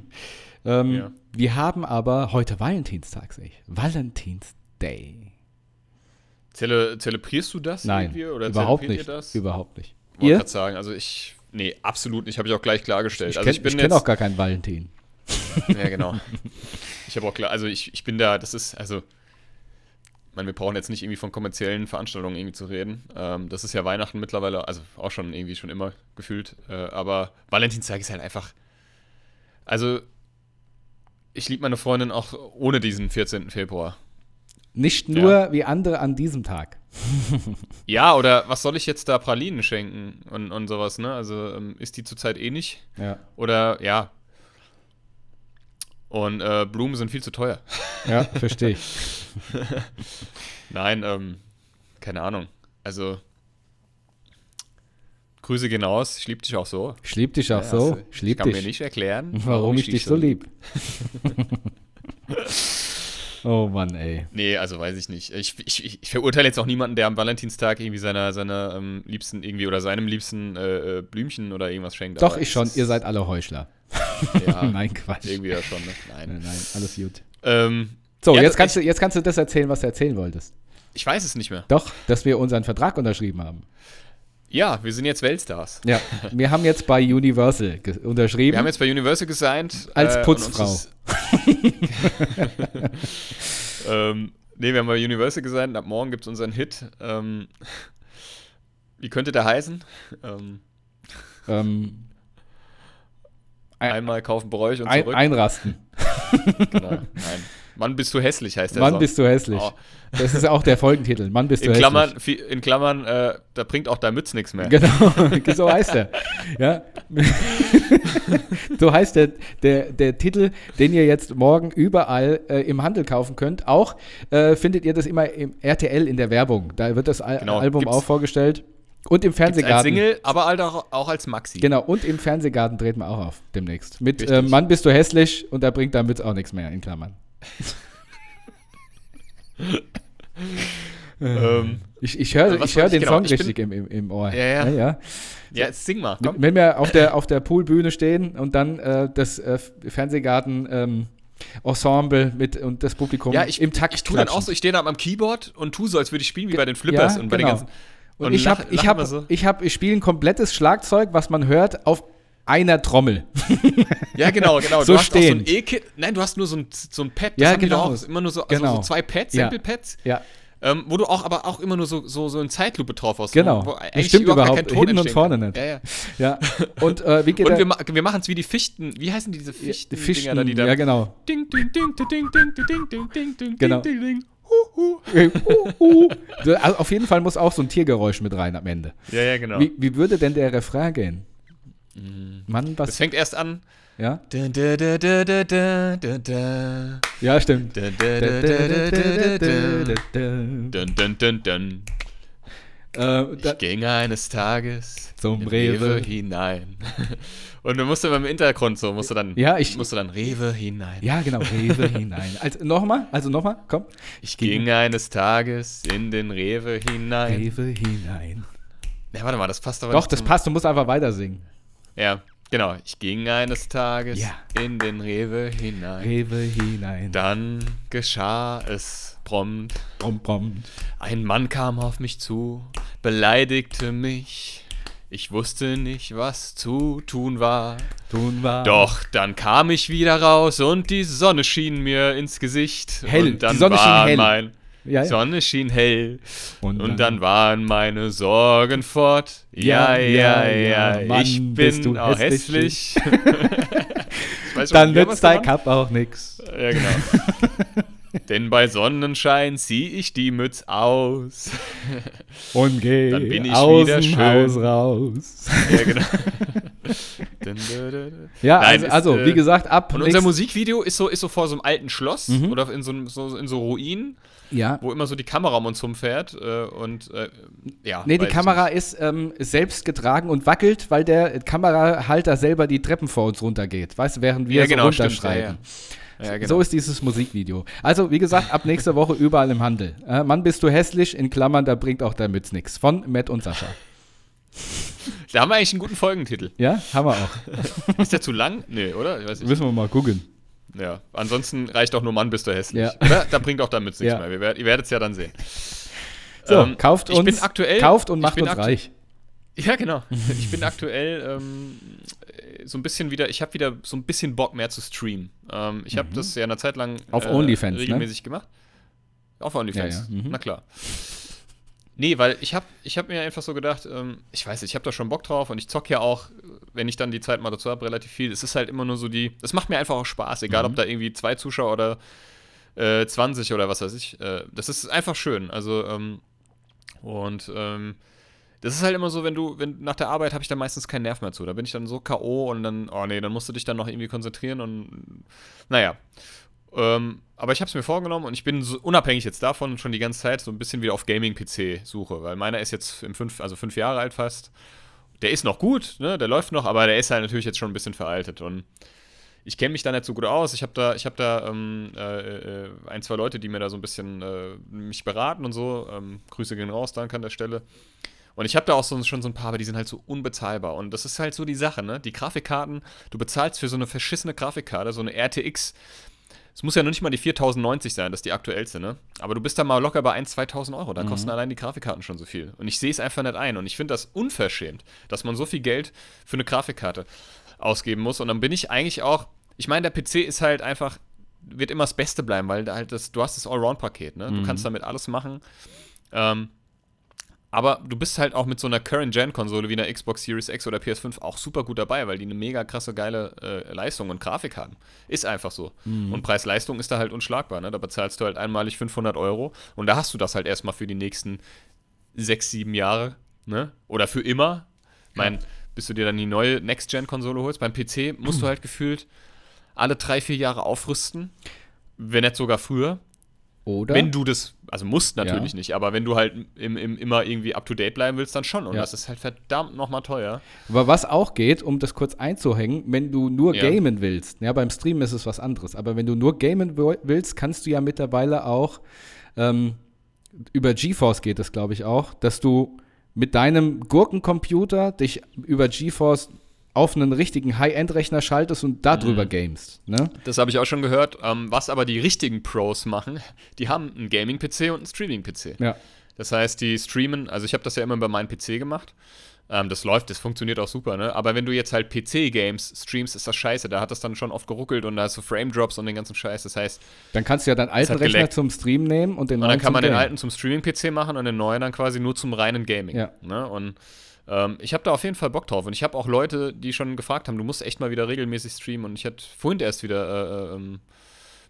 <laughs> ähm, Ja. Wir haben aber heute Valentinstag, sehe ich. Valentinsday. Zele zelebrierst du das Nein, irgendwie oder überhaupt nicht. das? Überhaupt nicht. Wollte gerade sagen, also ich, nee, absolut nicht, habe ich auch gleich klargestellt. Ich also kenne ich bin kenn jetzt, auch gar keinen Valentin. <laughs> Ja, genau. Ich habe auch klar, also ich, ich bin da, das ist, also, ich meine, wir brauchen jetzt nicht irgendwie von kommerziellen Veranstaltungen irgendwie zu reden. Ähm, das ist ja Weihnachten mittlerweile, also auch schon irgendwie schon immer gefühlt. Äh, aber Valentinstag ist halt einfach, also, ich liebe meine Freundin auch ohne diesen 14. Februar. Nicht nur wie andere an diesem Tag. <laughs> Ja, oder was soll ich jetzt da Pralinen schenken und, und sowas, ne? Also, ähm, ist die zurzeit eh nicht? Ja, Oder, ja. Und äh, Blumen sind viel zu teuer. ja verstehe ich. <laughs> Nein, ähm, keine Ahnung. Also, Grüße gehen aus. Ich liebe dich auch so. Ich lieb dich auch Ja, so. also, Ich ich kann dich. mir nicht erklären, warum ich dich so lieb. <laughs> oh Mann, ey. Nee, also weiß ich nicht. Ich, ich, ich- ich verurteile jetzt auch niemanden, der am Valentinstag irgendwie seiner, seiner ähm, Liebsten irgendwie oder seinem Liebsten äh, äh, Blümchen oder irgendwas schenkt. Doch, ich schon. Ihr seid alle Heuchler. Ja, <laughs> Nein, Quatsch. irgendwie ja schon, ne? Nein, Nein. nein, alles gut. Ähm, So, Ja, jetzt, kannst du, jetzt kannst du das erzählen, was du erzählen wolltest. ich weiß es nicht mehr. Doch, dass wir unseren Vertrag unterschrieben haben. Ja, wir sind jetzt Weltstars. Ja, wir haben jetzt bei Universal unterschrieben. Wir haben jetzt bei Universal gesigned. Als und Putzfrau. <laughs> ähm, nee, wir haben bei Universal gesigned. und Ab morgen gibt es unseren Hit. Ähm, wie könnte der heißen? Ähm, ähm, einmal kaufen Bräuch und ein, zurück. einrasten. <laughs> genau. Nein. Mann, bist du hässlich, heißt der Mann, Song. bist du hässlich. Oh. Das ist auch der Folgentitel. Mann, bist du In hässlich. Klammern, vi- in Klammern äh, da bringt auch dein Mütz nichts mehr. Genau, <laughs> so heißt er. Ja. <laughs> so heißt der, der, der Titel, den ihr jetzt morgen überall äh, im Handel kaufen könnt. Auch äh, findet ihr das immer im RTL in der Werbung. Da wird das Al Genau, Album gibt's- auch vorgestellt. Und im Fernsehgarten. als Single, aber halt auch, auch als Maxi. Genau, und im Fernsehgarten dreht man auch auf demnächst. Mit äh, Mann, bist du hässlich und da bringt damit auch nichts mehr, in Klammern. <laughs> Ähm, <laughs> Ich, ich höre Was ich hör den genau, Song richtig im, im, im Ohr. Ja, ja. ja, ja. ja, jetzt sing mal. Komm. Wenn wir auf der, <laughs> auf der Poolbühne stehen und dann äh, das äh, Fernsehgarten ähm, Ensemble mit und das Publikum Ja, ich, im Takt ich tue dann auch so, ich stehe da am Keyboard und tu so, als würde ich spielen, wie bei den Flippers ja, und bei genau. den ganzen. Und, ich lach- habe ich hab, so. ich hab, ich spiele ein komplettes Schlagzeug, was man hört, auf einer Trommel. <laughs> Ja, genau, genau. So du hast auch so ein. E-Kit. Nein, du hast nur so ein, so ein Pad. Ja, haben die doch genau. Auch, immer nur so, also Genau. so zwei Pads, Ja. Sample-Pads, Ja, ähm, wo du auch aber auch immer nur so, so, so in Zeitlupe drauf hast. Genau. Wo, wo Das stimmt überhaupt überhaupt. kein Hinten und vorne nicht. Ja, ja. ja. Und äh, wie <laughs> geht Und wir, ma wir machen es wie die Fichten. Wie heißen die diese Fichten? Fichten, da, die da ja genau. Ding, ding, ding, ding, ding, ding, ding, ding, ding, ding, Genau. ding, ding, ding. Also auf jeden Fall muss auch so ein Tiergeräusch mit rein am Ende. Ja, ja, genau. Wie, wie würde denn der Refrain gehen? Mhm. Mann, was. Es fängt erst an. Ja? Ja, stimmt. ich ging eines Tages zum Rewe hinein und du musst immer im Hintergrund so, musst du dann, Ja, ich- musst du dann Rewe hinein. ja, genau, Rewe <laughs> hinein. Also nochmal, also nochmal, komm. Ich ging eines Tages in den Rewe hinein. Rewe hinein. Ja, warte mal, das passt aber Doch, das zum- passt, du musst einfach weiter singen. Ja, genau. Ich ging eines Tages Ja. in den Rewe hinein. Rewe hinein. Dann geschah es prompt. Brom, brom. Ein Mann kam auf mich zu, beleidigte mich. Ich wusste nicht, was zu tun war. Tun wir. Doch dann kam ich wieder raus und die Sonne schien mir ins Gesicht. Hell, Und dann die Sonne schien war hell. mein Ja, ja. Sonne schien hell. Und Und, dann- dann, waren meine Sorgen fort. Ja, Ja, ja, ja. Mann, ich bin auch hässlich. hässlich. <laughs> Ich weiß Dann nützt dein? Cup auch nix. Ja, genau. <laughs> Denn bei Sonnenschein zieh ich die Mütz aus. Und geh Dann bin ich aus wieder schön. Haus raus. Ja, genau. <laughs> Ja, Nein, also, ist, also äh, wie gesagt, ab Und unser Musikvideo ist so, ist so vor so einem alten Schloss Mhm. oder in so, so, in so Ruinen, ja. wo immer so die Kamera um uns rumfährt. Äh, und äh, ja. Nee, die Kamera ist ähm, selbst getragen und wackelt, weil der Kamerahalter selber die Treppen vor uns runtergeht. Weißt du, während wir Ja, genau, so stimmt. runterschreiben. Ja, ja, genau. So ist dieses Musikvideo. Also, wie gesagt, ab nächster Woche überall im Handel. Äh, Mann, bist du hässlich, in Klammern, da bringt auch der Mütz nix. Von Matt und Sascha. <laughs> da haben wir eigentlich einen guten Folgentitel. Ja, haben wir auch. <laughs> Ist der zu lang? Nee, oder? Müssen wir mal gucken. Ja. Ansonsten reicht auch nur Mann, bist du hässlich. Ja. Oder? Da bringt auch damit nichts Ja. mehr. Ihr werdet es ja dann sehen. So, Ähm, kauft ich uns, bin aktuell, kauft und macht uns reich. Ja, genau. <laughs> Ich bin aktuell ähm, so ein bisschen wieder, ich habe wieder so ein bisschen Bock mehr zu streamen. Ähm, ich habe das ja eine Zeit lang Mhm. Auf äh, OnlyFans, ne? regelmäßig gemacht. Auf OnlyFans, Ja, ja, mhm. na klar. Nee, weil ich habe ich hab mir einfach so gedacht, ähm, ich weiß, ich habe da schon Bock drauf und ich zock ja auch, wenn ich dann die Zeit mal dazu habe, relativ viel. Es ist halt immer nur so die, es macht mir einfach auch Spaß, egal Mhm. ob da irgendwie zwei Zuschauer oder äh, 20 oder was weiß ich. Äh, das ist einfach schön. Also, ähm, und ähm, das ist halt immer so, wenn du, wenn nach der Arbeit habe ich da meistens keinen Nerv mehr zu. Da bin ich dann so K.O. und dann, oh nee, dann musst du dich dann noch irgendwie konzentrieren und naja. Ähm, aber ich habe es mir vorgenommen und ich bin so unabhängig jetzt davon schon die ganze Zeit so ein bisschen wieder auf Gaming-PC suche, weil meiner ist jetzt im fünf, also fünf Jahre alt fast. Der ist noch gut, ne? Der läuft noch, aber der ist halt natürlich jetzt schon ein bisschen veraltet und ich kenne mich da nicht so gut aus. Ich habe da, ich habe da ähm, äh, äh, ein, zwei Leute, die mir da so ein bisschen äh, mich beraten und so. Ähm, Grüße gehen raus, danke an der Stelle. Und ich habe da auch so, schon so ein paar, aber die sind halt so unbezahlbar. Und das ist halt so die Sache, ne? Die Grafikkarten, du bezahlst für so eine verschissene Grafikkarte, so eine RTX. Es muss ja noch nicht mal die 4090 sein, das ist die aktuellste, ne? Aber du bist da mal locker bei 1.000, 2.000 Euro. Da kosten allein die Grafikkarten schon so viel. Und ich sehe es einfach nicht ein. Und ich finde das unverschämt, dass man so viel Geld für eine Grafikkarte ausgeben muss. Und dann bin ich eigentlich auch, ich meine, der PC ist halt einfach, wird immer das Beste bleiben, weil halt das, du hast das Allround-Paket, ne? Du kannst damit alles machen. Ähm, aber du bist halt auch mit so einer Current-Gen-Konsole wie einer Xbox Series X oder PS5 auch super gut dabei, weil die eine mega krasse, geile äh, Leistung und Grafik haben. Ist einfach so. Und Preis-Leistung ist da halt unschlagbar. Ne? Da bezahlst du halt einmalig 500 Euro und da hast du das halt erstmal für die nächsten sechs, sieben Jahre. Ne? Oder für immer. Ich meine, bis du dir dann die neue Next-Gen-Konsole holst. Beim PC musst du <clears throat> halt gefühlt alle drei, vier Jahre aufrüsten. Wenn nicht sogar früher. Oder? Wenn du das, also musst natürlich Ja. nicht, aber wenn du halt im, im, immer irgendwie up to date bleiben willst, dann schon. Und Ja. das ist halt verdammt nochmal teuer. Aber was auch geht, um das kurz einzuhängen, wenn du nur Ja. gamen willst, ja, beim Streamen ist es was anderes, aber wenn du nur gamen willst, kannst du ja mittlerweile auch, ähm, über GeForce geht es, glaube ich, auch, dass du mit deinem Gurkencomputer dich über GeForce auf einen richtigen High-End-Rechner schaltest und darüber Mhm. gamest. Ne? Das habe ich auch schon gehört. Ähm, was aber die richtigen Pros machen, die haben einen Gaming-PC und einen Streaming-PC. Ja. Das heißt, die streamen, also ich habe das ja immer über meinen PC gemacht. Ähm, das läuft, das funktioniert auch super, ne? Aber wenn du jetzt halt PC-Games streamst, ist das scheiße. Da hat das dann schon oft geruckelt und da hast du Frame-Drops und den ganzen Scheiß. Das heißt, Dann kannst du ja deinen alten Rechner geleckt. zum Stream nehmen und den Und dann neuen kann man den Gamen. alten zum Streaming-PC machen und den neuen dann quasi nur zum reinen Gaming. Ja. Ne? Und ähm, ich habe da auf jeden Fall Bock drauf. Und ich habe auch Leute, die schon gefragt haben, du musst echt mal wieder regelmäßig streamen. Und ich hatte vorhin erst wieder äh, äh, ähm,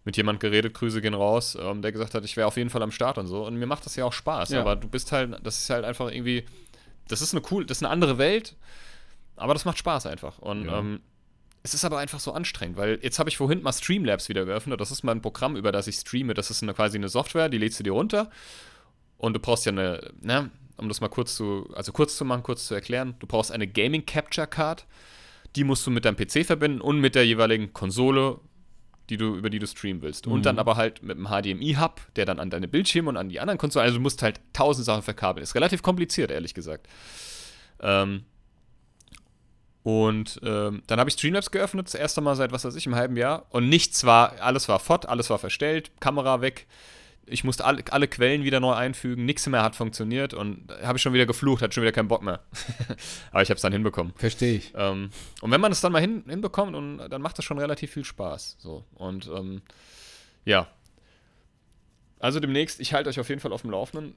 mit jemand geredet, Grüße gehen raus, ähm, der gesagt hat, ich wäre auf jeden Fall am Start und so. Und mir macht das ja auch Spaß. Ja. Aber du bist halt, das ist halt einfach irgendwie, das ist eine cool, das ist eine andere Welt, aber das macht Spaß einfach. Und Ja. ähm, es ist aber einfach so anstrengend, weil jetzt habe ich vorhin mal Streamlabs wieder geöffnet. Das ist mal ein Programm, über das ich streame. Das ist eine, quasi eine Software, die lädst du dir runter. Und du brauchst ja eine, ne, um das mal kurz zu, also kurz zu machen, kurz zu erklären. Du brauchst eine Gaming Capture Card, die musst du mit deinem PC verbinden und mit der jeweiligen Konsole, die du, über die du streamen willst. Und dann aber halt mit einem HDMI-Hub, der dann an deine Bildschirme und an die anderen Konsolen, also du musst halt tausend Sachen verkabeln. Ist relativ kompliziert, ehrlich gesagt. Ähm, und ähm, dann habe ich Streamlabs geöffnet, das erste Mal seit, was weiß ich, einem halben Jahr. Und nichts war, alles war fort, alles war verstellt, Kamera weg. Ich musste alle, alle Quellen wieder neu einfügen, nichts mehr hat funktioniert und habe ich schon wieder geflucht, hatte schon wieder keinen Bock mehr. <laughs> Aber ich habe es dann hinbekommen. Verstehe ich. Ähm, und wenn man es dann mal hin, hinbekommt, und, dann macht das schon relativ viel Spaß. So. Und ähm, ja. Also demnächst, ich halte euch auf jeden Fall auf dem Laufenden.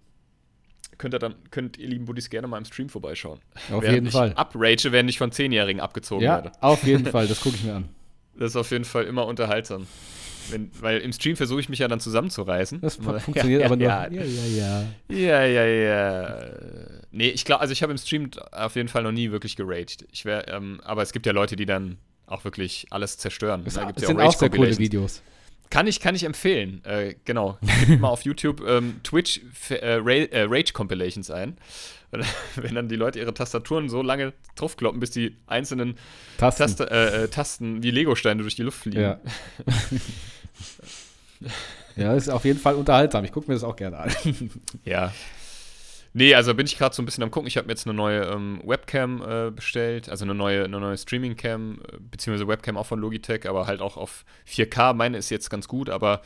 Könnt ihr dann, könnt ihr lieben Buddies gerne mal im Stream vorbeischauen. Auf Während jeden ich Fall. Uprage, wenn ich von Zehnjährigen abgezogen Ja, werde. auf jeden Fall, das gucke ich mir an. <laughs> Das ist auf jeden Fall immer unterhaltsam. Wenn, weil im Stream versuche ich mich ja dann zusammenzureißen. Das funktioniert <laughs> ja, aber nur. Ja, ja, ja. ja, ja. ja. Nee, ich glaube, also ich habe im Stream auf jeden Fall noch nie wirklich geraged. Ich wär, ähm, aber es gibt ja Leute, die dann auch wirklich alles zerstören. Es, Da gibt's es ja sind auch sehr coole. Videos. Kann ich, kann ich empfehlen. Äh, genau. Gebt mal auf YouTube ähm, Twitch äh, äh, Rage Compilations ein. <laughs> Wenn dann die Leute ihre Tastaturen so lange draufkloppen, bis die einzelnen Tasten. Taste, äh, äh, Tasten wie Legosteine durch die Luft fliegen. Ja. <laughs> ja, ist auf jeden Fall unterhaltsam. Ich gucke mir das auch gerne an. <laughs> Ja. Nee, also bin ich gerade so ein bisschen am gucken. Ich habe mir jetzt eine neue ähm, Webcam äh, bestellt, also eine neue, eine neue Streaming-Cam, äh, beziehungsweise Webcam auch von Logitech, aber halt auch auf 4K. Meine ist jetzt ganz gut, aber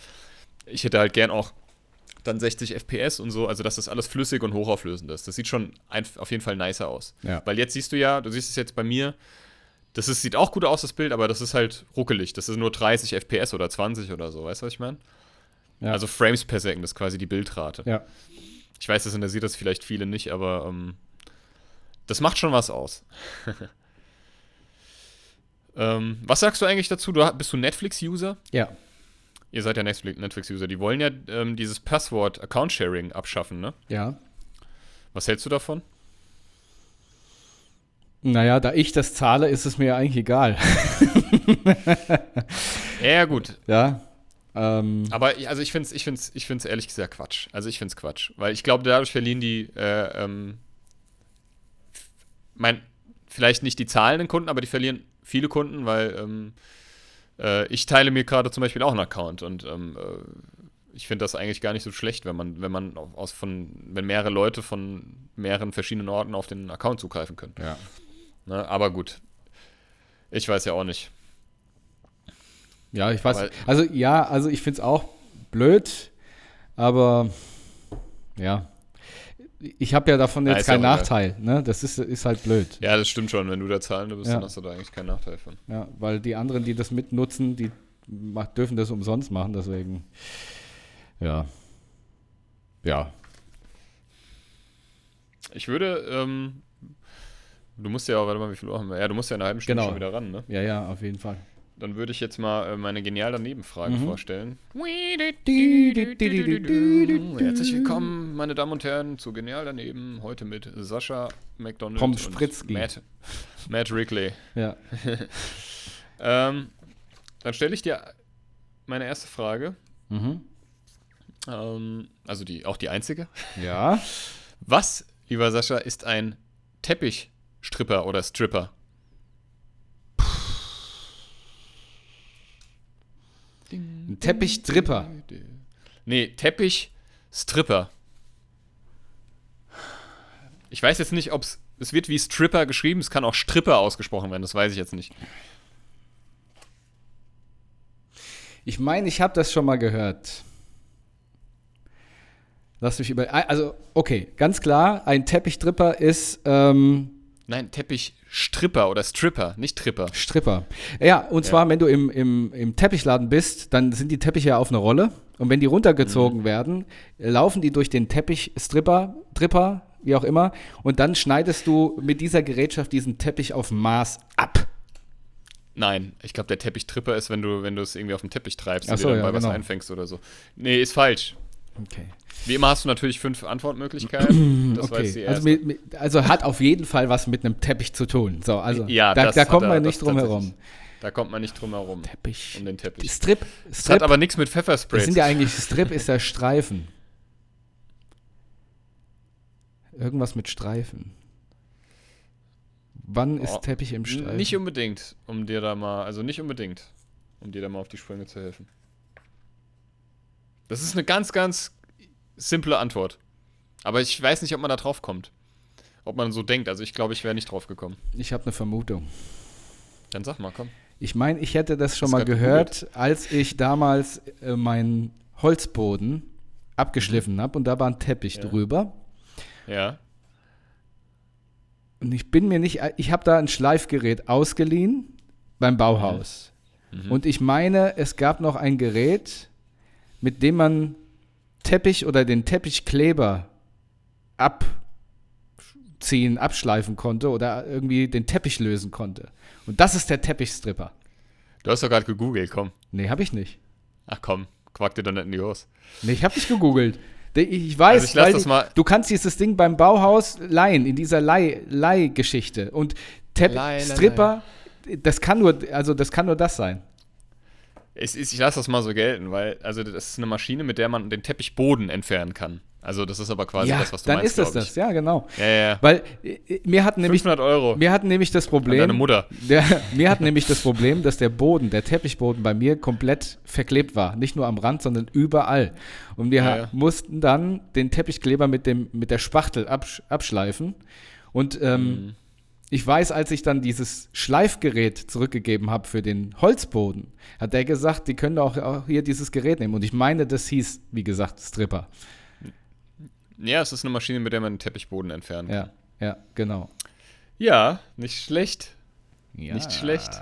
ich hätte halt gern auch dann 60 FPS und so, also dass das alles flüssig und hochauflösend ist. Das sieht schon ein, auf jeden Fall nicer aus. Ja. Weil jetzt siehst du ja, du siehst es jetzt bei mir, das ist, sieht auch gut aus, das Bild, aber das ist halt ruckelig. Das ist nur 30 FPS oder 20 oder so, weißt du, was ich meine? Ja. Also Frames per Second, das ist quasi die Bildrate. Ja. Ich weiß, das interessiert das vielleicht viele nicht, aber ähm, das macht schon was aus. <laughs> ähm, was sagst du eigentlich dazu? Du, bist du Netflix-User? Ja. Ihr seid ja Netflix- Netflix-User. Die wollen ja ähm, dieses Passwort-Account-Sharing abschaffen, ne? Ja. Was hältst du davon? Naja, da ich das zahle, ist es mir ja eigentlich egal. <laughs> Ja, gut. Ja. Ähm, Aber ich- also ich finde es ich find's, ich find's ehrlich gesagt Quatsch. Also ich finde es Quatsch. Weil ich glaube, dadurch verlieren die, äh, ähm, mein, vielleicht nicht die zahlenden Kunden, aber die verlieren viele Kunden, weil ähm, äh, ich teile mir gerade zum Beispiel auch einen Account und ähm, äh, ich finde das eigentlich gar nicht so schlecht, wenn man, wenn man au- aus von, wenn mehrere Leute von mehreren verschiedenen Orten auf den Account zugreifen können. ja. Ne? Aber gut. Ich weiß ja auch nicht. Ja, ich weiß. Weil- also ja, also ich finde es auch blöd, aber ja. Ich habe ja davon jetzt keinen. Nachteil. Ne? Das ist, ist halt blöd. Ja, das stimmt schon. Wenn du da Zahlende bist, Ja. dann hast du da eigentlich keinen Nachteil von. Ja, weil die anderen, die das mitnutzen, die dürfen das umsonst machen, deswegen. Ja. Ja. Ich würde, ähm, du musst ja, warte mal, wie viel Uhr haben wir? Ja, du musst ja in einer halben Stunde Genau. schon wieder ran, ne? Ja, ja, auf jeden Fall. Dann würde ich jetzt mal äh, meine genial daneben Frage Mhm. vorstellen. Herzlich willkommen, meine Damen und Herren, zu Genial daneben. Heute mit Sascha McDonald Pommes und. Matt, Matt Rickley. Ja. <laughs> Ähm, dann stelle ich dir meine erste Frage. Mhm. Ähm, also die, auch die einzige. Ja. <laughs> Was, lieber Sascha, ist ein Teppichstripper oder Stripper? Ein Teppichtripper. Nee, Teppichstripper. Ich weiß jetzt nicht, ob es. Es wird wie Stripper geschrieben, es kann auch Stripper ausgesprochen werden, das weiß ich jetzt nicht. Ich meine, ich habe das schon mal gehört. Lass mich über. Also, okay, ganz klar, ein Teppichtripper ist ähm, Nein, Teppichstripper oder Stripper, nicht Tripper. Stripper. Ja, und zwar, wenn du im, im, im Teppichladen bist, dann sind die Teppiche ja auf einer Rolle. Und wenn die runtergezogen Mhm. werden, laufen die durch den Teppichstripper, Tripper, wie auch immer. Und dann schneidest du mit dieser Gerätschaft diesen Teppich auf Maß ab. Nein, ich glaube, der Teppichtripper ist, wenn du, wenn du es irgendwie auf dem Teppich treibst Ach und so, dir dann ja, bei was genau. einfängst oder so. Nee, ist falsch. Okay. Wie immer hast du natürlich fünf Antwortmöglichkeiten. <clears throat> Das war jetzt die okay. Also, mit, mit, also hat auf jeden Fall was mit einem Teppich zu tun. So, also Ja, da, das da kommt man das nicht drum herum. Da kommt man nicht drum herum. Teppich. Um den Teppich. Strip. Das Strip. hat aber nichts mit Pfefferspray das sind ja eigentlich, Strip ist der Streifen. Irgendwas mit Streifen. Wann ist Oh, Teppich im Streifen? Nicht unbedingt, um dir da mal, also nicht unbedingt, um dir da mal auf die Sprünge zu helfen. Das ist eine ganz, ganz simple Antwort. Aber ich weiß nicht, ob man da drauf kommt. Ob man so denkt. Also ich glaube, ich wäre nicht drauf gekommen. ich habe eine Vermutung. Dann sag mal, komm. Ich meine, ich hätte das schon Hast mal gehört, als ich damals äh, meinen Holzboden abgeschliffen habe und da war ein Teppich Ja. drüber. Ja. Und ich bin mir nicht, ich habe da ein Schleifgerät ausgeliehen beim Bauhaus. Mhm. Und ich meine, es gab noch ein Gerät, mit dem man Teppich oder den Teppichkleber abziehen, abschleifen konnte oder irgendwie den Teppich lösen konnte. Und das ist der Teppichstripper. Du hast doch gerade gegoogelt, komm. Nee, habe ich nicht. Ach komm, quack dir doch nicht in die Hose. Nee, ich habe nicht gegoogelt. Ich weiß, Also ich lass weil das mal- du kannst dieses Ding beim Bauhaus leihen, in dieser Leih- Leihgeschichte. Und Tepp Leih, leih, Stripper, das kann nur, also das kann nur das sein. Es ist, ich lasse das mal so gelten, weil, also das ist eine Maschine, mit der man den Teppichboden entfernen kann. Also das ist aber quasi ja, das, was du dann meinst, ist das das, ja, genau. Ja, ja. Weil äh, mir hat nämlich 500 Euro. mir hat nämlich das Problem An deine Mutter. Der, <laughs> mir hat nämlich das Problem, dass der Boden, der Teppichboden bei mir komplett verklebt war. Nicht nur am Rand, sondern überall. Und wir ja. mussten dann den Teppichkleber mit, dem, mit der Spachtel absch abschleifen. Und ähm, Mhm. Ich weiß, als ich dann dieses Schleifgerät zurückgegeben habe für den Holzboden, hat der gesagt, die können auch, auch hier dieses Gerät nehmen. Und ich meine, das hieß, wie gesagt, Stripper. Ja, es ist eine Maschine, mit der man den Teppichboden entfernen kann. Ja, ja, genau. Ja, nicht schlecht. Ja. Nicht schlecht.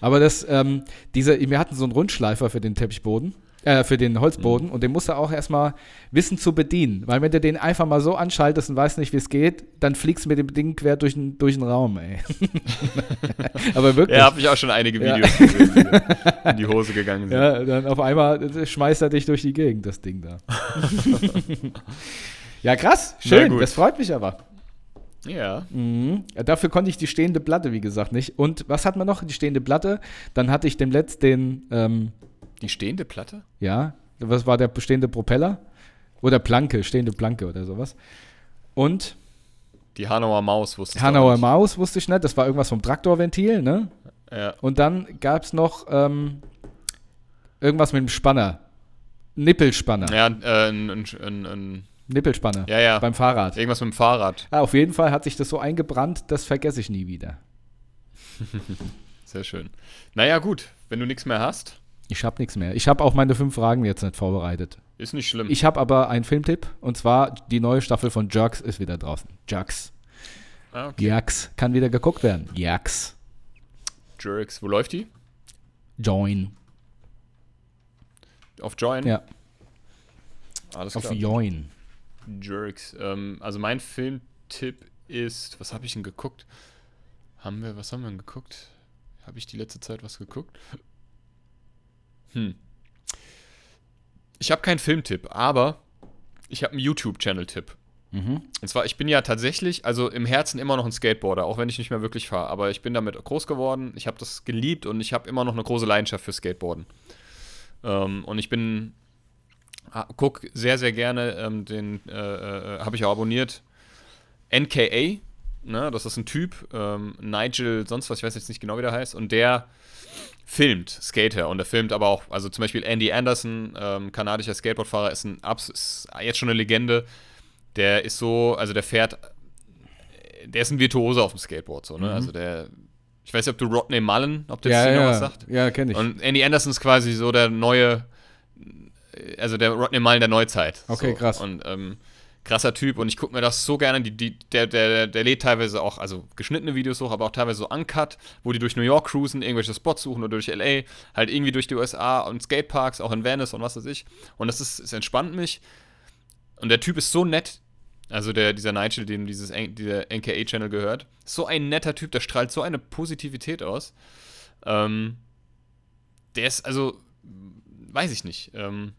Aber das, ähm, diese, wir hatten so einen Rundschleifer für den Teppichboden, äh, für den Holzboden und den musst du auch erstmal wissen zu bedienen. Weil wenn du den einfach mal so anschaltest und weißt nicht, wie es geht, dann fliegst du mit dem Ding quer durch den, durch den Raum, ey. <laughs> Aber wirklich. Ja, habe ich auch schon einige Ja. Videos gesehen, die in die Hose gegangen sind. Ja, dann auf einmal schmeißt er dich durch die Gegend, das Ding da. <laughs> ja, krass, schön, das freut mich aber. Ja. Mhm. Ja, Dafür konnte ich die stehende Platte, wie gesagt, nicht. Und was hat man noch? Die stehende Platte. Dann hatte ich dem letzt den, ähm, Die stehende Platte? ja, was war der bestehende Propeller? Oder Planke, stehende Planke oder sowas. Und Die Hanauer Maus wusste ich Hanauer nicht. Maus wusste ich nicht, das war irgendwas vom Traktorventil, ne? Ja. Und dann gab es noch ähm, irgendwas mit dem Spanner. Nippelspanner. Ja, äh, ein, ein, ein, ein, Nippelspanner. ja, ja. Beim Fahrrad. Irgendwas mit dem Fahrrad. Ah, auf jeden Fall hat sich das so eingebrannt, das vergesse ich nie wieder. <laughs> Sehr schön. Naja, gut. Wenn du nichts mehr hast, Ich habe nichts mehr. Ich habe auch meine fünf Fragen jetzt nicht vorbereitet. ist nicht schlimm. Ich habe aber einen Filmtipp und zwar die neue Staffel von Jerks ist wieder draußen. Jerks. ah, okay. Jerks kann wieder geguckt werden. Jerks. Jerks. Wo läuft die? Join. Auf Join? Ja, Alles auf klar. Join. Jerks. Ähm, also mein Filmtipp ist, was habe ich denn geguckt? Haben wir, was haben wir denn geguckt? Habe ich die letzte Zeit was geguckt? Hm. Ich habe keinen Filmtipp, aber ich habe einen YouTube-Channel-Tipp. Mhm. Und zwar, ich bin ja tatsächlich, also im Herzen immer noch ein Skateboarder, auch wenn ich nicht mehr wirklich fahre. Aber ich bin damit groß geworden, ich habe das geliebt und ich habe immer noch eine große Leidenschaft für Skateboarden. Ähm, und ich bin, ah, guck sehr, sehr gerne ähm, den, äh, äh, habe ich auch abonniert, NKA, ne, das ist ein Typ, ähm, Nigel, sonst was, ich weiß jetzt nicht genau, wie der heißt, und der filmt Skater und der filmt aber auch, also zum Beispiel Andy Anderson, ähm, kanadischer Skateboardfahrer, ist, ein, ist jetzt schon eine Legende. Der ist so, also der fährt, der ist ein Virtuose auf dem Skateboard, so, ne? Also der, ich weiß nicht, ob du Rodney Mullen, ob der Ja, noch ja, was sagt. ja, kenne ich. Und Andy Anderson ist quasi so der neue, also der Rodney Mullen der Neuzeit. Okay, so. krass. Und ähm, krasser Typ und ich gucke mir das so gerne, die, die, der, der, der lädt teilweise auch, also geschnittene Videos hoch, aber auch teilweise so uncut, wo die durch New York cruisen, irgendwelche Spots suchen oder durch L.A., halt irgendwie durch die USA und Skateparks, auch in Venice und was weiß ich. Und das ist, es entspannt mich. Und der Typ ist so nett, also der, dieser Nigel, dem dieses, dieser NKA-Channel gehört, so ein netter Typ, der strahlt so eine Positivität aus. Ähm, der ist, also, weiß ich nicht. Ähm,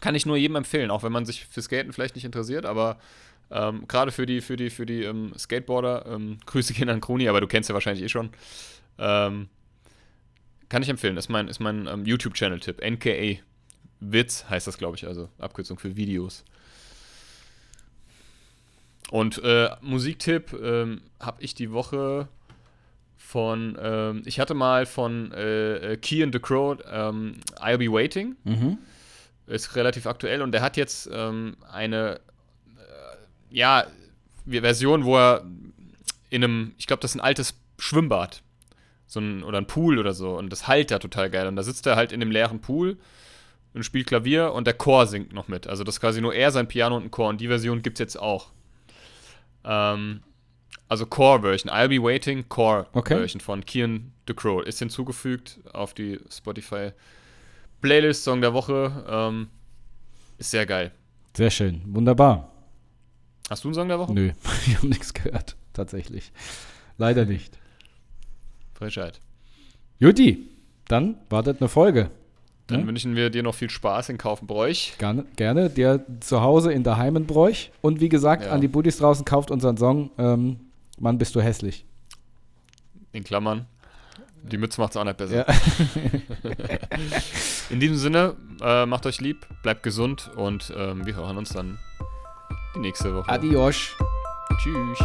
kann ich nur jedem empfehlen, auch wenn man sich für Skaten vielleicht nicht interessiert, aber ähm, gerade für die, für die, für die ähm, Skateboarder, ähm, <laughs> Grüße gehen an Kroni, aber du kennst ja wahrscheinlich eh schon. Ähm, kann ich empfehlen, ist mein, ist mein ähm, YouTube-Channel-Tipp. NKA. Witz heißt das, glaube ich, also Abkürzung für Videos. Und äh, Musiktipp ähm, habe ich die Woche von, ähm, ich hatte mal von äh, äh Key and the Crow ähm, I'll Be Waiting. Mhm. Ist relativ aktuell und der hat jetzt ähm, eine, äh, ja, Version, wo er in einem, ich glaube, das ist ein altes Schwimmbad. So ein, oder ein Pool oder so. Und das halt da total geil. Und da sitzt er halt in dem leeren Pool und spielt Klavier und der Chor singt noch mit. Also das ist quasi nur er, sein Piano und ein Chor. Und die Version gibt es jetzt auch. Ähm, also Core-Version. I'll Be Waiting, Core-Version Okay. von Kian Crow. Ist hinzugefügt auf die Spotify Playlist, Song der Woche. Ähm, ist sehr geil. Sehr schön. Wunderbar. Hast du einen Song der Woche? Nö, <laughs> ich habe nichts gehört. Tatsächlich. Leider nicht. Frechheit. Juti, dann wartet eine Folge. Dann Ja? wünschen wir dir noch viel Spaß in Kaufenbräuch. Gerne, gerne. Der zu Hause in der Heimenbräuch. Und wie gesagt, Ja. an die Buddies draußen kauft unseren Song ähm, Mann, bist du hässlich. In Klammern. Die Mütze macht's auch nicht besser. Ja. <laughs> In diesem Sinne, äh, macht euch lieb, bleibt gesund und ähm, wir hören uns dann die nächste Woche. Adios. Tschüss.